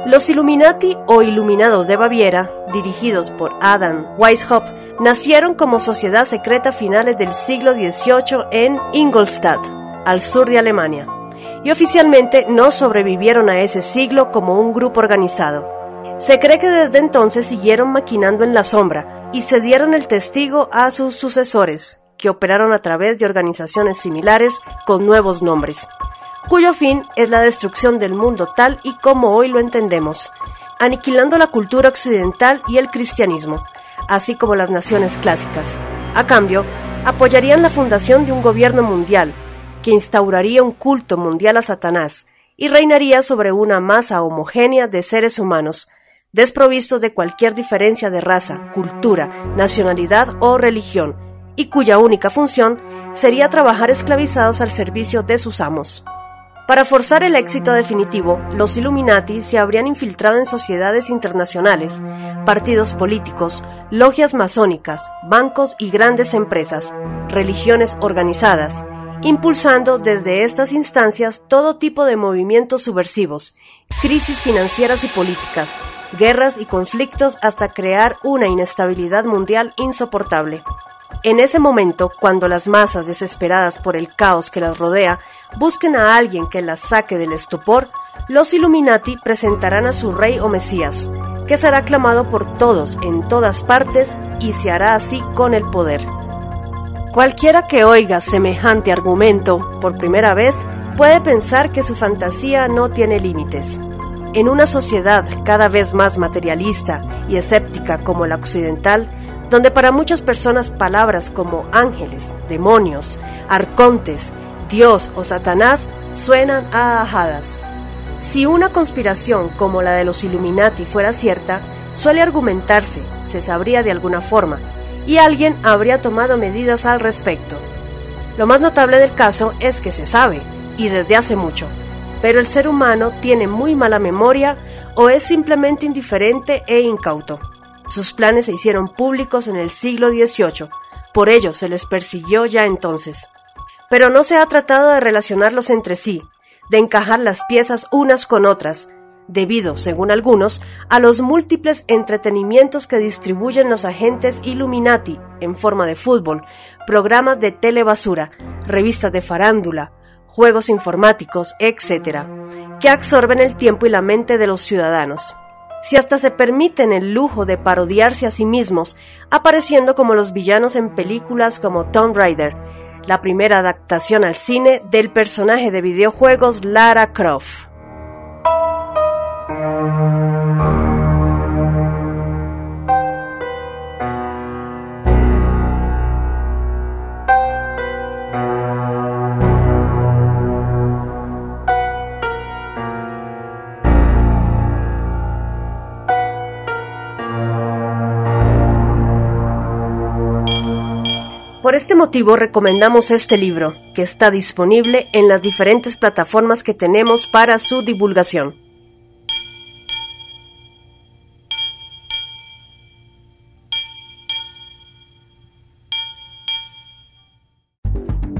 Los Illuminati o Iluminados de Baviera, dirigidos por Adam Weishaupt, nacieron como sociedad secreta a finales del siglo XVIII en Ingolstadt, al sur de Alemania, y oficialmente no sobrevivieron a ese siglo como un grupo organizado. Se cree que desde entonces siguieron maquinando en la sombra y se dieron el testigo a sus sucesores, que operaron a través de organizaciones similares con nuevos nombres cuyo fin es la destrucción del mundo tal y como hoy lo entendemos, aniquilando la cultura occidental y el cristianismo, así como las naciones clásicas. A cambio, apoyarían la fundación de un gobierno mundial, que instauraría un culto mundial a Satanás y reinaría sobre una masa homogénea de seres humanos, desprovistos de cualquier diferencia de raza, cultura, nacionalidad o religión, y cuya única función sería trabajar esclavizados al servicio de sus amos. Para forzar el éxito definitivo, los Illuminati se habrían infiltrado en sociedades internacionales, partidos políticos, logias masónicas, bancos y grandes empresas, religiones organizadas, impulsando desde estas instancias todo tipo de movimientos subversivos, crisis financieras y políticas, guerras y conflictos hasta crear una inestabilidad mundial insoportable. En ese momento, cuando las masas, desesperadas por el caos que las rodea, busquen a alguien que las saque del estupor, los Illuminati presentarán a su rey o Mesías, que será aclamado por todos en todas partes y se hará así con el poder. Cualquiera que oiga semejante argumento por primera vez puede pensar que su fantasía no tiene límites. En una sociedad cada vez más materialista y escéptica como la occidental, donde para muchas personas palabras como ángeles, demonios, arcontes, Dios o Satanás suenan a ajadas. Si una conspiración como la de los Illuminati fuera cierta, suele argumentarse, se sabría de alguna forma, y alguien habría tomado medidas al respecto. Lo más notable del caso es que se sabe, y desde hace mucho, pero el ser humano tiene muy mala memoria o es simplemente indiferente e incauto. Sus planes se hicieron públicos en el siglo XVIII, por ello se les persiguió ya entonces. Pero no se ha tratado de relacionarlos entre sí, de encajar las piezas unas con otras, debido, según algunos, a los múltiples entretenimientos que distribuyen los agentes Illuminati en forma de fútbol, programas de telebasura, revistas de farándula, juegos informáticos, etc., que absorben el tiempo y la mente de los ciudadanos si hasta se permiten el lujo de parodiarse a sí mismos, apareciendo como los villanos en películas como Tomb Raider, la primera adaptación al cine del personaje de videojuegos Lara Croft. Este motivo recomendamos este libro, que está disponible en las diferentes plataformas que tenemos para su divulgación.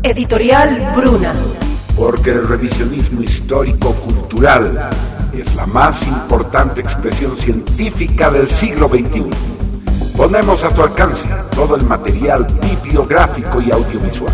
Editorial Bruna. Porque el revisionismo histórico-cultural es la más importante expresión científica del siglo XXI. Ponemos a tu alcance todo el material bibliográfico y audiovisual.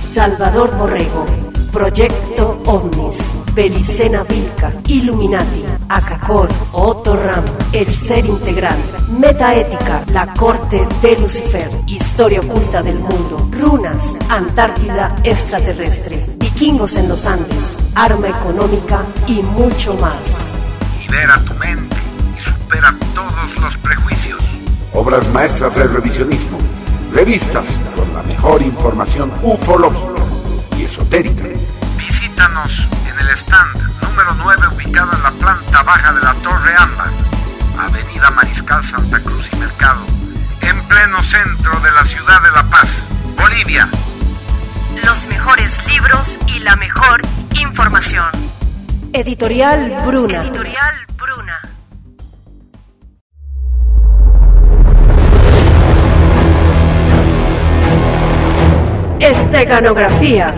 Salvador Borrego, Proyecto OVNIS, Belicena Vilca, Illuminati, Acacor, Otto Ram, El Ser Integral, Metaética, La Corte de Lucifer, Historia Oculta del Mundo, Runas, Antártida Extraterrestre, Vikingos en los Andes, Arma Económica y mucho más. Libera tu mente y supera todos los prejuicios. Obras maestras del revisionismo. Revistas con la mejor información ufológica y esotérica. Visítanos en el stand número 9 ubicado en la planta baja de la Torre Ámbar, Avenida Mariscal Santa Cruz y Mercado, en pleno centro de la ciudad de La Paz, Bolivia. Los mejores libros y la mejor información. Editorial Bruna. Editorial Bruna. Esteganografía.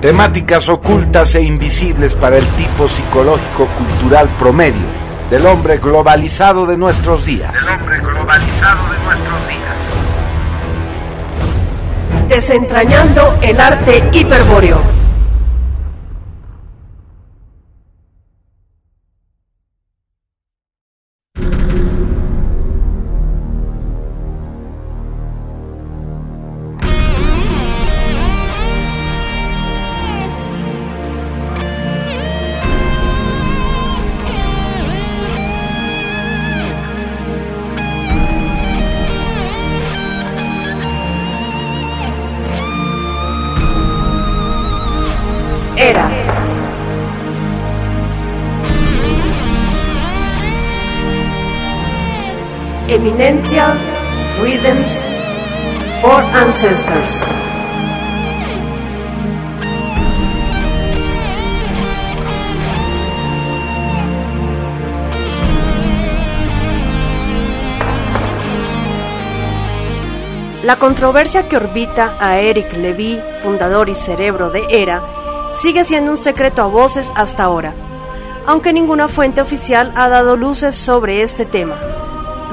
Temáticas ocultas e invisibles para el tipo psicológico cultural promedio del hombre globalizado de nuestros días. Del hombre globalizado de nuestros días. Desentrañando el arte hiperbóreo. Eminential Rhythms for Ancestors. La controversia que orbita a Eric Levy, fundador y cerebro de ERA, sigue siendo un secreto a voces hasta ahora, aunque ninguna fuente oficial ha dado luces sobre este tema.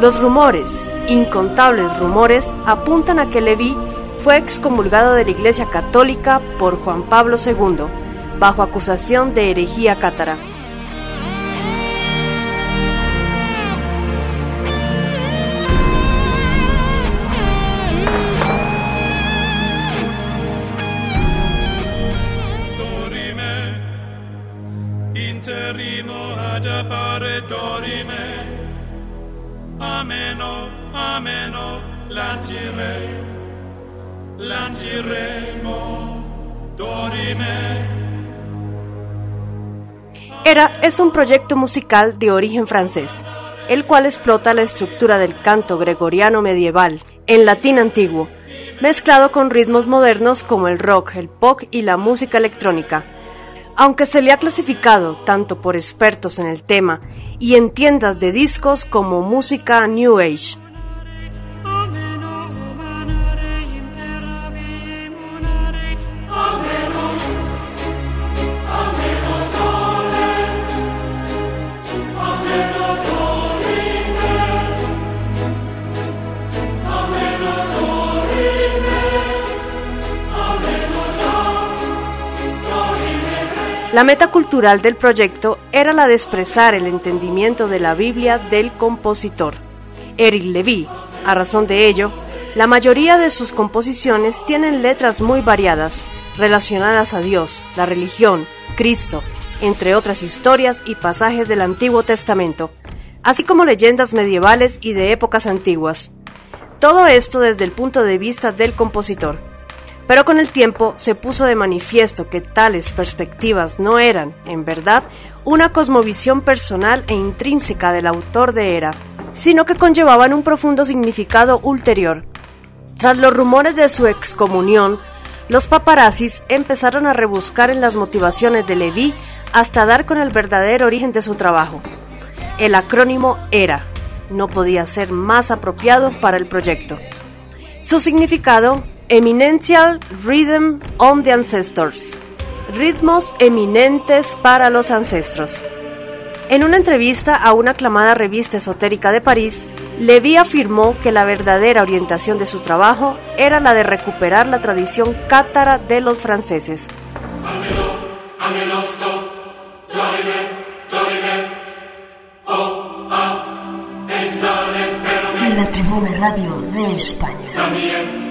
Los rumores, incontables rumores, apuntan a que Leví fue excomulgado de la Iglesia Católica por Juan Pablo II, bajo acusación de herejía cátara. Es un proyecto musical de origen francés, el cual explota la estructura del canto gregoriano medieval, en latín antiguo, mezclado con ritmos modernos como el rock, el pop y la música electrónica. Aunque se le ha clasificado tanto por expertos en el tema y en tiendas de discos como música New Age. La meta cultural del proyecto era la de expresar el entendimiento de la Biblia del compositor, Eric Levy. A razón de ello, la mayoría de sus composiciones tienen letras muy variadas, relacionadas a Dios, la religión, Cristo, entre otras historias y pasajes del Antiguo Testamento, así como leyendas medievales y de épocas antiguas. Todo esto desde el punto de vista del compositor. Pero con el tiempo se puso de manifiesto que tales perspectivas no eran, en verdad, una cosmovisión personal e intrínseca del autor de Era, sino que conllevaban un profundo significado ulterior. Tras los rumores de su excomunión, los paparazzis empezaron a rebuscar en las motivaciones de Levi hasta dar con el verdadero origen de su trabajo. El acrónimo ERA no podía ser más apropiado para el proyecto. Su significado, Eminential Rhythm on the Ancestors, ritmos eminentes para los ancestros. En una entrevista a una aclamada revista esotérica de París, Levi afirmó que la verdadera orientación de su trabajo era la de recuperar la tradición cátara de los franceses. La Tribuna Radio de España.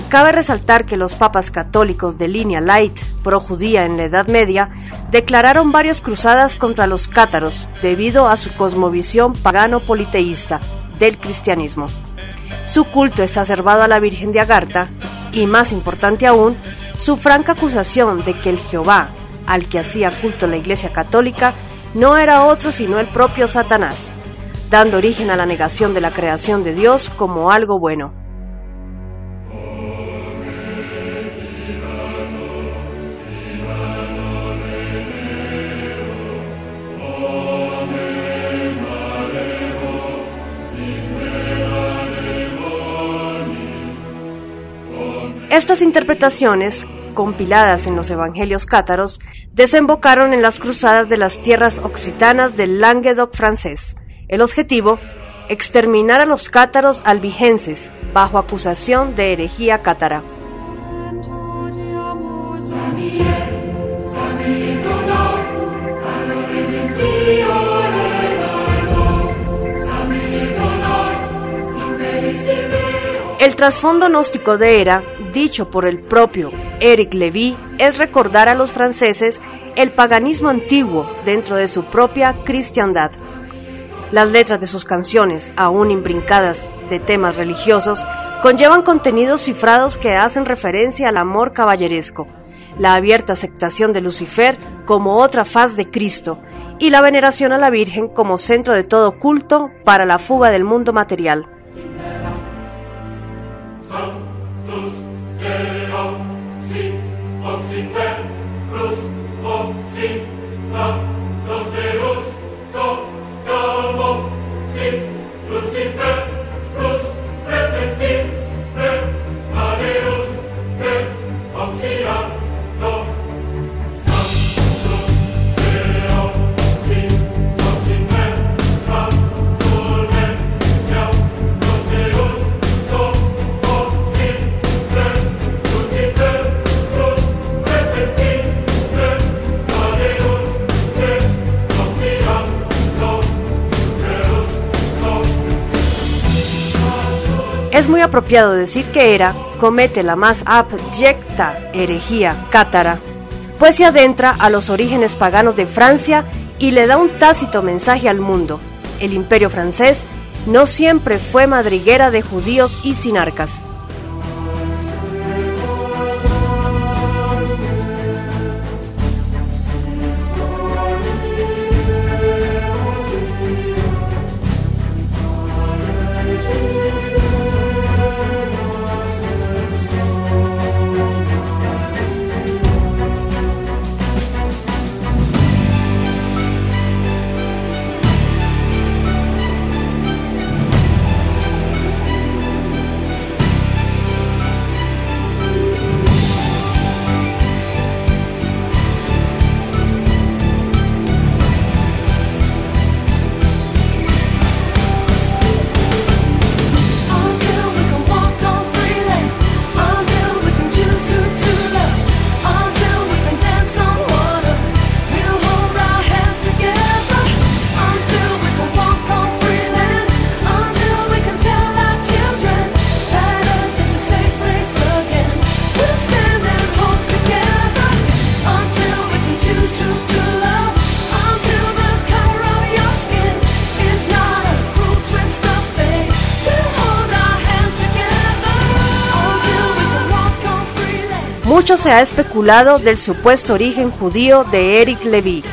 cabe resaltar que los papas católicos de línea light pro-judía en la Edad Media declararon varias cruzadas contra los cátaros debido a su cosmovisión pagano-politeísta del cristianismo. Su culto exacerbado a la Virgen de Agartha y, más importante aún, su franca acusación de que el Jehová al que hacía culto la Iglesia Católica no era otro sino el propio Satanás, dando origen a la negación de la creación de Dios como algo bueno. Estas interpretaciones, compiladas en los evangelios cátaros, desembocaron en las cruzadas de las tierras occitanas del Languedoc francés. El objetivo, exterminar a los cátaros albigenses bajo acusación de herejía cátara. El trasfondo gnóstico de Hera, dicho por el propio Eric Levy, es recordar a los franceses el paganismo antiguo dentro de su propia cristiandad. Las letras de sus canciones, aún imbrincadas de temas religiosos, conllevan contenidos cifrados que hacen referencia al amor caballeresco, la abierta aceptación de Lucifer como otra faz de Cristo y la veneración a la Virgen como centro de todo culto para la fuga del mundo material. Es muy apropiado decir que Hera comete la más abyecta herejía cátara, pues se adentra a los orígenes paganos de Francia y le da un tácito mensaje al mundo. El imperio francés no siempre fue madriguera de judíos y sinarcas. Se ha especulado del supuesto origen judío de Eric Levy,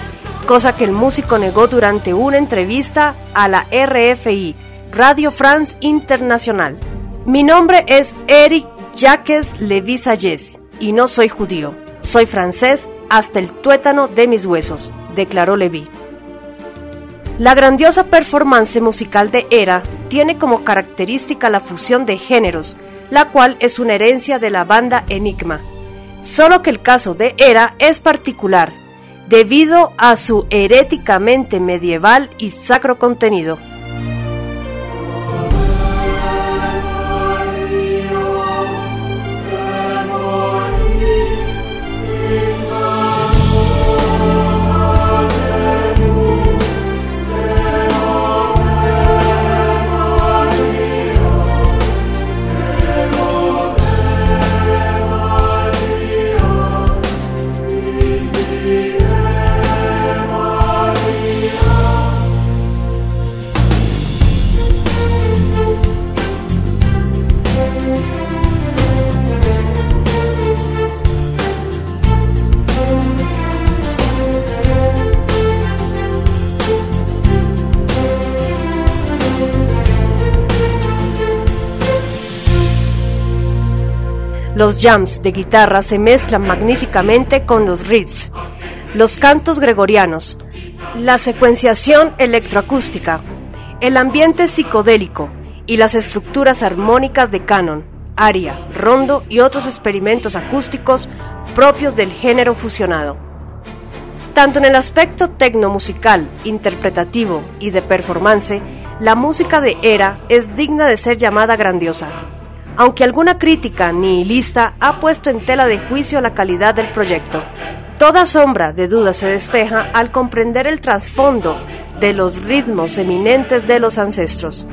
cosa que el músico negó durante una entrevista a la RFI, Radio France Internacional. Mi nombre es Eric Jacques Levy Sayes y no soy judío. Soy francés hasta el tuétano de mis huesos, declaró Levy. La grandiosa performance musical de Era tiene como característica la fusión de géneros, la cual es una herencia de la banda Enigma, Solo que el caso de Hera es particular, debido a su heréticamente medieval y sacro contenido. Los jams de guitarra se mezclan magníficamente con los riffs, los cantos gregorianos, la secuenciación electroacústica, el ambiente psicodélico y las estructuras armónicas de canon, aria, rondo y otros experimentos acústicos propios del género fusionado. Tanto en el aspecto tecnomusical, interpretativo y de performance, la música de Era es digna de ser llamada grandiosa aunque alguna crítica nihilista ha puesto en tela de juicio la calidad del proyecto. Toda sombra de duda se despeja al comprender el trasfondo de los ritmos eminentes de los ancestros.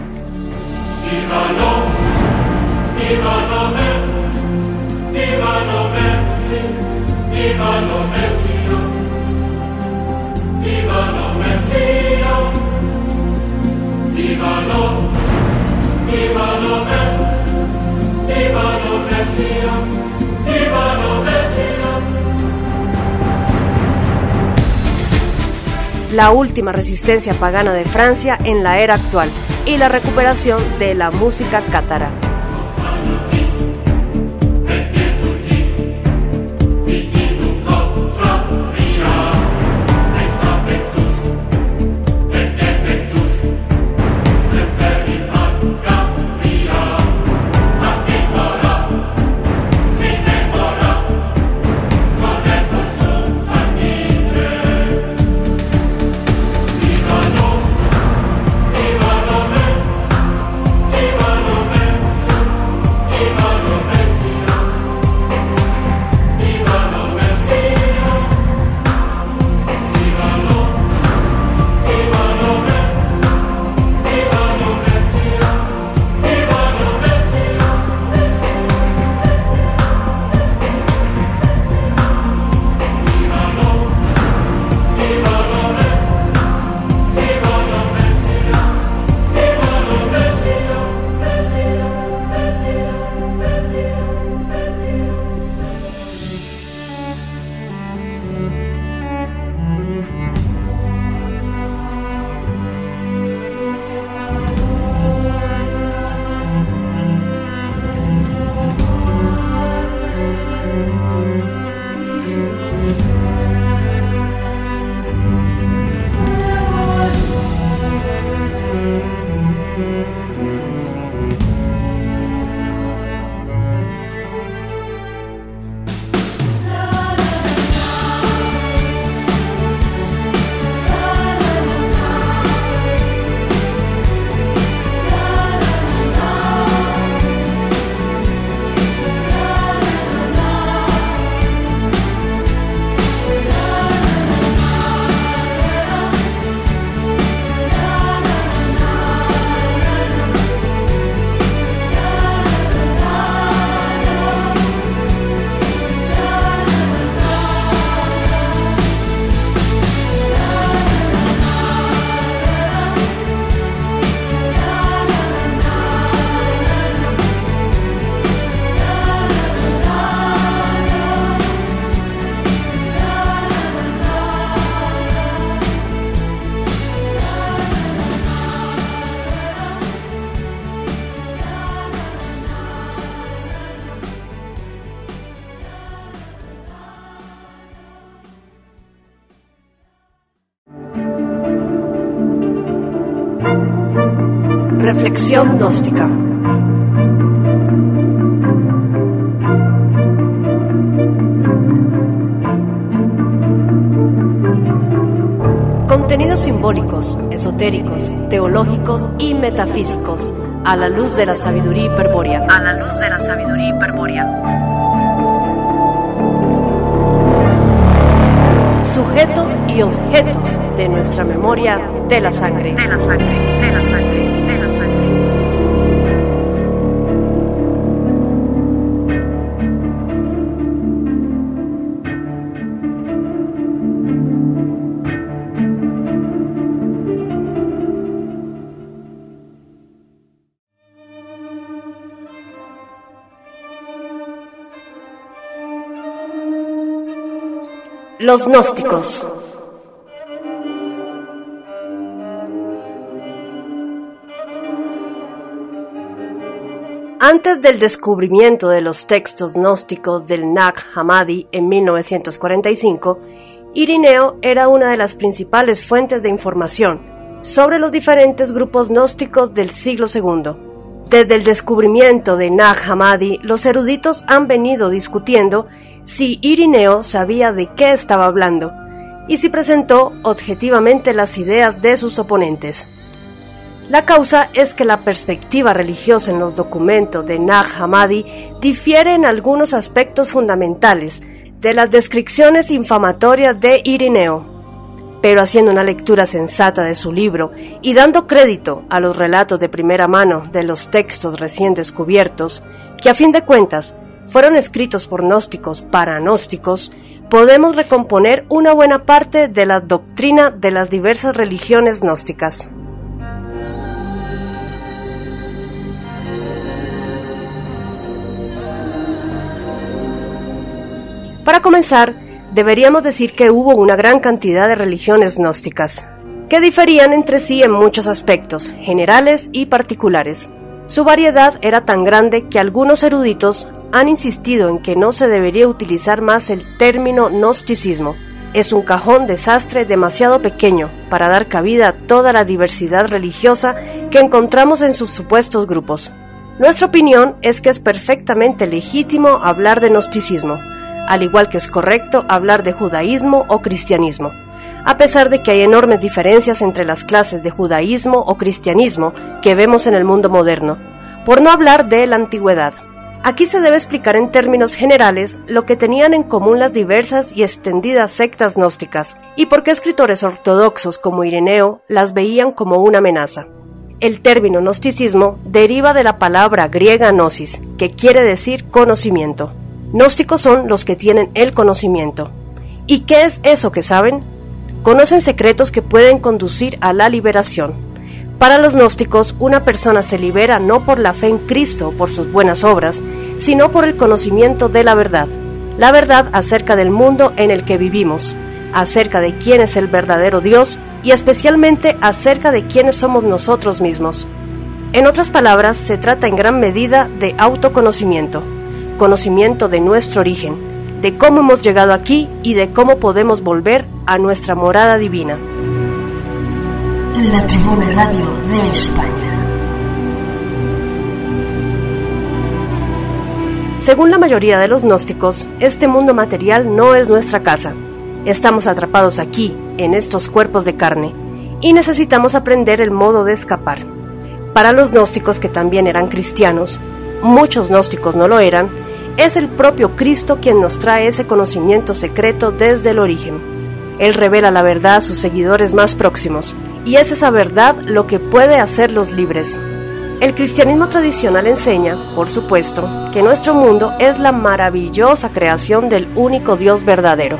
La última resistencia pagana de Francia en la era actual y la recuperación de la música cátara. Contenidos simbólicos, esotéricos, teológicos y metafísicos a la luz de la sabiduría hiperbórea. A la luz de la sabiduría hiperbórea. Sujetos y objetos de nuestra memoria de la sangre. De la sangre, de la sangre, Los gnósticos. Antes del descubrimiento de los textos gnósticos del Nag Hammadi en 1945, Irineo era una de las principales fuentes de información sobre los diferentes grupos gnósticos del siglo II. Desde el descubrimiento de Nag Hammadi, los eruditos han venido discutiendo si Irineo sabía de qué estaba hablando y si presentó objetivamente las ideas de sus oponentes. La causa es que la perspectiva religiosa en los documentos de Nag Hammadi difiere en algunos aspectos fundamentales de las descripciones infamatorias de Irineo. Pero haciendo una lectura sensata de su libro y dando crédito a los relatos de primera mano de los textos recién descubiertos, que a fin de cuentas fueron escritos por gnósticos para gnósticos, podemos recomponer una buena parte de la doctrina de las diversas religiones gnósticas. Para comenzar, deberíamos decir que hubo una gran cantidad de religiones gnósticas, que diferían entre sí en muchos aspectos, generales y particulares. Su variedad era tan grande que algunos eruditos han insistido en que no se debería utilizar más el término gnosticismo. Es un cajón desastre demasiado pequeño para dar cabida a toda la diversidad religiosa que encontramos en sus supuestos grupos. Nuestra opinión es que es perfectamente legítimo hablar de gnosticismo, al igual que es correcto hablar de judaísmo o cristianismo, a pesar de que hay enormes diferencias entre las clases de judaísmo o cristianismo que vemos en el mundo moderno, por no hablar de la antigüedad. Aquí se debe explicar en términos generales lo que tenían en común las diversas y extendidas sectas gnósticas y por qué escritores ortodoxos como Ireneo las veían como una amenaza. El término gnosticismo deriva de la palabra griega gnosis, que quiere decir conocimiento. Gnósticos son los que tienen el conocimiento. ¿Y qué es eso que saben? Conocen secretos que pueden conducir a la liberación. Para los gnósticos, una persona se libera no por la fe en Cristo por sus buenas obras, sino por el conocimiento de la verdad. La verdad acerca del mundo en el que vivimos, acerca de quién es el verdadero Dios y especialmente acerca de quiénes somos nosotros mismos. En otras palabras, se trata en gran medida de autoconocimiento conocimiento de nuestro origen, de cómo hemos llegado aquí y de cómo podemos volver a nuestra morada divina. La Tribuna Radio de España. Según la mayoría de los gnósticos, este mundo material no es nuestra casa. Estamos atrapados aquí, en estos cuerpos de carne, y necesitamos aprender el modo de escapar. Para los gnósticos que también eran cristianos, muchos gnósticos no lo eran, es el propio Cristo quien nos trae ese conocimiento secreto desde el origen. Él revela la verdad a sus seguidores más próximos, y es esa verdad lo que puede hacerlos libres. El cristianismo tradicional enseña, por supuesto, que nuestro mundo es la maravillosa creación del único Dios verdadero.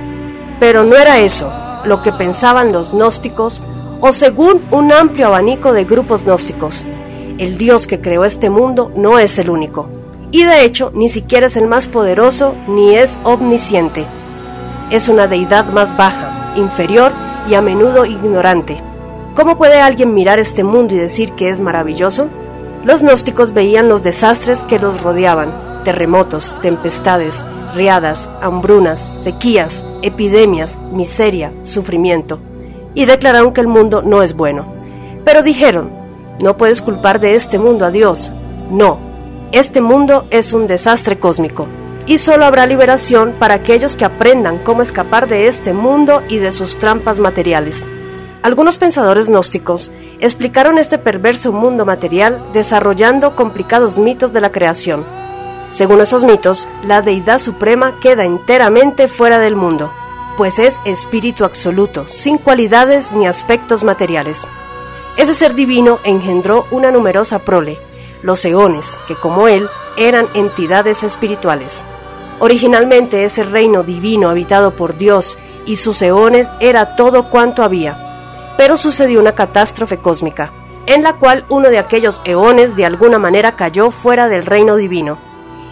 Pero no era eso lo que pensaban los gnósticos o según un amplio abanico de grupos gnósticos. El Dios que creó este mundo no es el único y de hecho ni siquiera es el más poderoso ni es omnisciente. Es una deidad más baja, inferior y a menudo ignorante. ¿Cómo puede alguien mirar este mundo y decir que es maravilloso? Los gnósticos veían los desastres que los rodeaban, terremotos, tempestades, riadas, hambrunas, sequías, epidemias, miseria, sufrimiento, y declararon que el mundo no es bueno. Pero dijeron, No puedes culpar de este mundo a Dios. No, este mundo es un desastre cósmico. Y solo habrá liberación para aquellos que aprendan cómo escapar de este mundo y de sus trampas materiales. Algunos pensadores gnósticos explicaron este perverso mundo material desarrollando complicados mitos de la creación. Según esos mitos, la deidad suprema queda enteramente fuera del mundo, pues es espíritu absoluto, sin cualidades ni aspectos materiales. Ese ser divino engendró una numerosa prole, los eones, que como él eran entidades espirituales. Originalmente ese reino divino habitado por Dios y sus eones era todo cuanto había, pero sucedió una catástrofe cósmica, en la cual uno de aquellos eones de alguna manera cayó fuera del reino divino,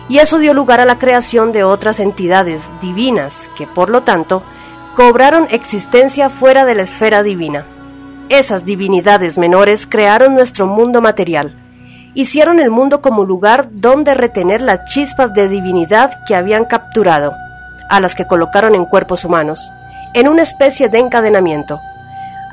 y eso dio lugar a la creación de otras entidades divinas que, por lo tanto, cobraron existencia fuera de la esfera divina. Esas divinidades menores crearon nuestro mundo material, hicieron el mundo como lugar donde retener las chispas de divinidad que habían capturado, a las que colocaron en cuerpos humanos, en una especie de encadenamiento,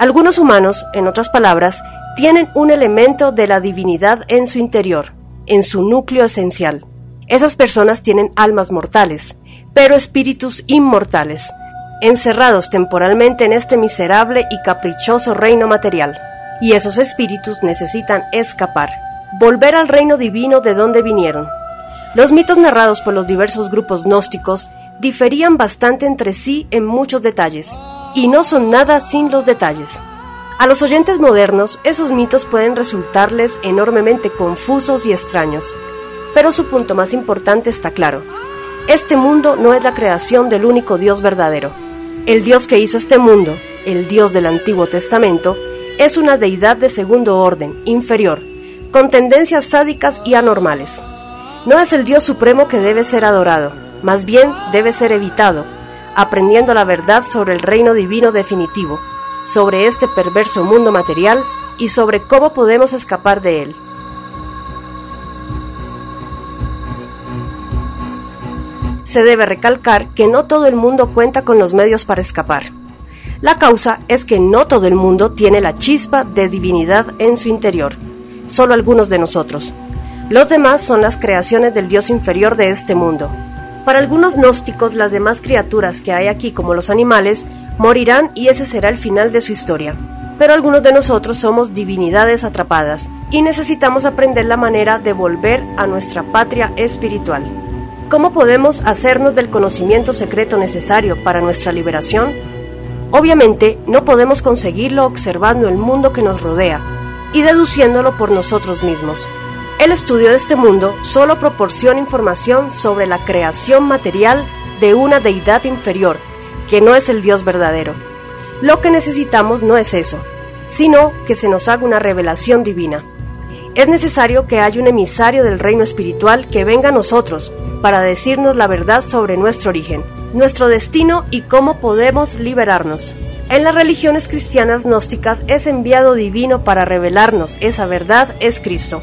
algunos humanos, en otras palabras, tienen un elemento de la divinidad en su interior, en su núcleo esencial. Esas personas tienen almas mortales, pero espíritus inmortales, encerrados temporalmente en este miserable y caprichoso reino material. Y esos espíritus necesitan escapar, volver al reino divino de donde vinieron. Los mitos narrados por los diversos grupos gnósticos diferían bastante entre sí en muchos detalles, y no son nada sin los detalles. A los oyentes modernos, esos mitos pueden resultarles enormemente confusos y extraños, pero su punto más importante está claro. Este mundo no es la creación del único Dios verdadero. El Dios que hizo este mundo, el Dios del Antiguo Testamento, es una deidad de segundo orden, inferior, con tendencias sádicas y anormales. No es el Dios supremo que debe ser adorado, más bien debe ser evitado, aprendiendo la verdad sobre el reino divino definitivo, sobre este perverso mundo material y sobre cómo podemos escapar de él. Se debe recalcar que no todo el mundo cuenta con los medios para escapar. La causa es que no todo el mundo tiene la chispa de divinidad en su interior, solo algunos de nosotros. Los demás son las creaciones del Dios inferior de este mundo, para algunos gnósticos, las demás criaturas que hay aquí, como los animales, morirán y ese será el final de su historia. Pero algunos de nosotros somos divinidades atrapadas y necesitamos aprender la manera de volver a nuestra patria espiritual. ¿Cómo podemos hacernos del conocimiento secreto necesario para nuestra liberación? Obviamente no podemos conseguirlo observando el mundo que nos rodea y deduciéndolo por nosotros mismos. El estudio de este mundo solo proporciona información sobre la creación material de una deidad inferior, que no es el Dios verdadero. Lo que necesitamos no es eso, sino que se nos haga una revelación divina. Es necesario que haya un emisario del reino espiritual que venga a nosotros para decirnos la verdad sobre nuestro origen, nuestro destino y cómo podemos liberarnos. En las religiones cristianas gnósticas, ese enviado divino para revelarnos esa verdad es Cristo.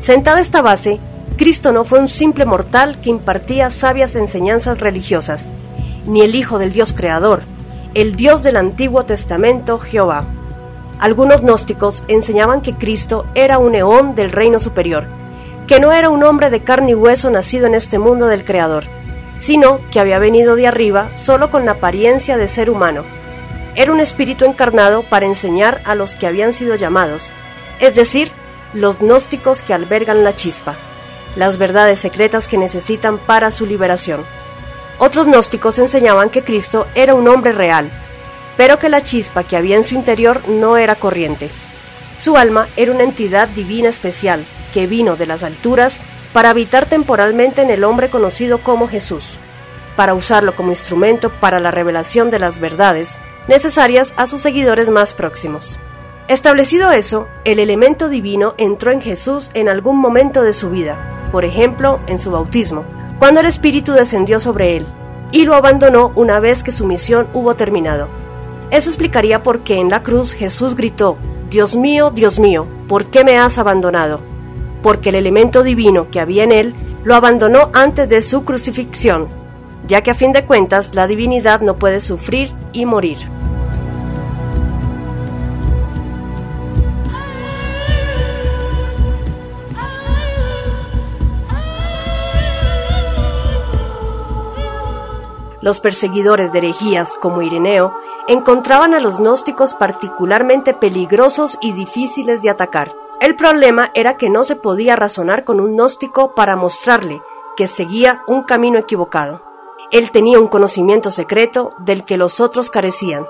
Sentada esta base, Cristo no fue un simple mortal que impartía sabias enseñanzas religiosas, ni el Hijo del Dios Creador, el Dios del Antiguo Testamento, Jehová. Algunos gnósticos enseñaban que Cristo era un eón del reino superior, que no era un hombre de carne y hueso nacido en este mundo del Creador, sino que había venido de arriba solo con la apariencia de ser humano. Era un espíritu encarnado para enseñar a los que habían sido llamados, es decir, los gnósticos que albergan la chispa, las verdades secretas que necesitan para su liberación. Otros gnósticos enseñaban que Cristo era un hombre real, pero que la chispa que había en su interior no era corriente. Su alma era una entidad divina especial que vino de las alturas para habitar temporalmente en el hombre conocido como Jesús, para usarlo como instrumento para la revelación de las verdades necesarias a sus seguidores más próximos. Establecido eso, el elemento divino entró en Jesús en algún momento de su vida, por ejemplo, en su bautismo, cuando el Espíritu descendió sobre él, y lo abandonó una vez que su misión hubo terminado. Eso explicaría por qué en la cruz Jesús gritó, Dios mío, Dios mío, ¿por qué me has abandonado? Porque el elemento divino que había en él lo abandonó antes de su crucifixión, ya que a fin de cuentas la divinidad no puede sufrir y morir. Los perseguidores de herejías como Ireneo encontraban a los gnósticos particularmente peligrosos y difíciles de atacar. El problema era que no se podía razonar con un gnóstico para mostrarle que seguía un camino equivocado. Él tenía un conocimiento secreto del que los otros carecían.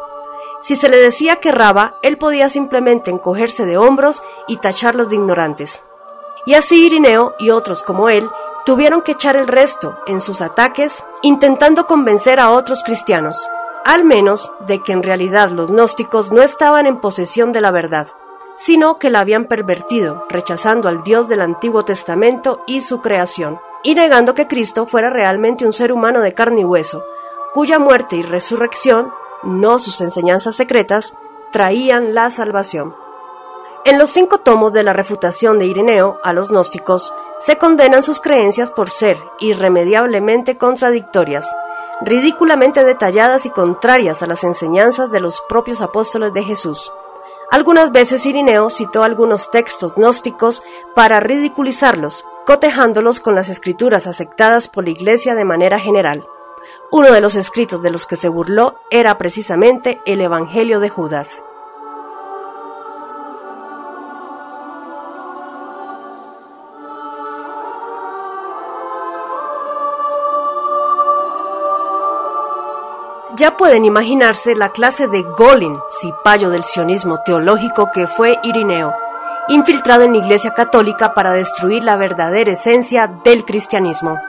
Si se le decía que erraba, él podía simplemente encogerse de hombros y tacharlos de ignorantes. Y así Irineo y otros como él tuvieron que echar el resto en sus ataques intentando convencer a otros cristianos, al menos de que en realidad los gnósticos no estaban en posesión de la verdad, sino que la habían pervertido, rechazando al Dios del Antiguo Testamento y su creación, y negando que Cristo fuera realmente un ser humano de carne y hueso, cuya muerte y resurrección, no sus enseñanzas secretas, traían la salvación. En los cinco tomos de la refutación de Ireneo a los gnósticos se condenan sus creencias por ser irremediablemente contradictorias, ridículamente detalladas y contrarias a las enseñanzas de los propios apóstoles de Jesús. Algunas veces Irineo citó algunos textos gnósticos para ridiculizarlos, cotejándolos con las escrituras aceptadas por la Iglesia de manera general. Uno de los escritos de los que se burló era precisamente el Evangelio de Judas. Ya pueden imaginarse la clase de Golin, cipayo del sionismo teológico que fue Irineo, infiltrado en la Iglesia Católica para destruir la verdadera esencia del cristianismo.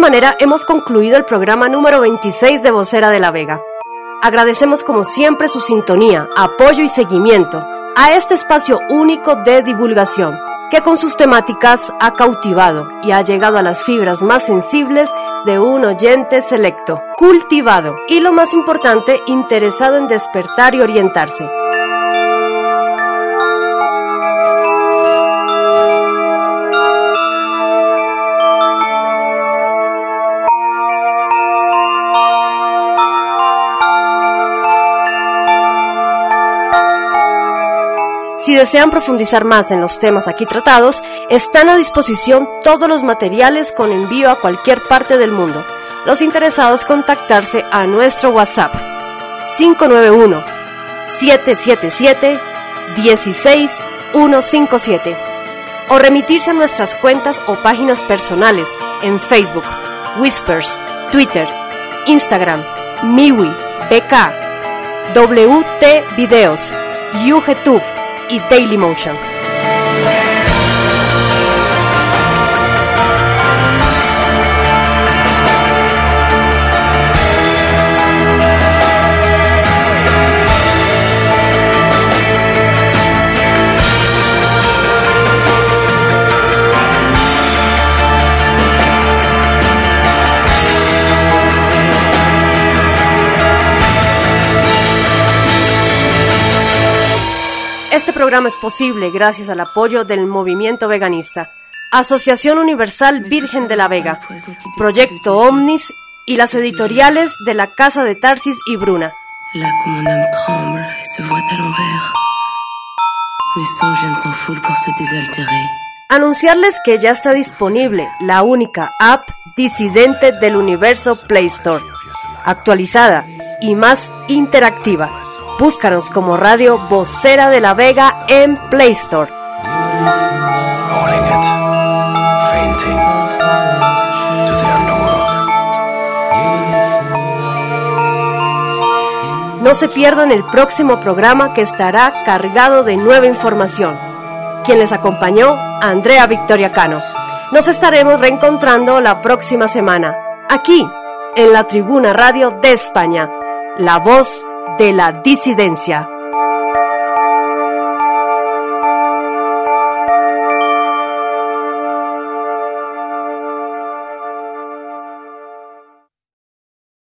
Manera hemos concluido el programa número 26 de Vocera de la Vega. Agradecemos como siempre su sintonía, apoyo y seguimiento a este espacio único de divulgación que con sus temáticas ha cautivado y ha llegado a las fibras más sensibles de un oyente selecto, cultivado y lo más importante, interesado en despertar y orientarse. Si desean profundizar más en los temas aquí tratados, están a disposición todos los materiales con envío a cualquier parte del mundo. Los interesados contactarse a nuestro WhatsApp 591 777 16157 o remitirse a nuestras cuentas o páginas personales en Facebook, Whispers, Twitter, Instagram, Miwi, BK, WT Videos, YouTube y Dailymotion. Programa es posible gracias al apoyo del movimiento veganista, Asociación Universal Virgen de la Vega, Proyecto Omnis y las editoriales de la Casa de Tarsis y Bruna. Anunciarles que ya está disponible la única app disidente del universo Play Store, actualizada y más interactiva Búscanos como Radio Vocera de la Vega en Play Store. No se pierdan el próximo programa que estará cargado de nueva información. Quien les acompañó, Andrea Victoria Cano. Nos estaremos reencontrando la próxima semana, aquí, en la Tribuna Radio de España, la voz de la disidencia.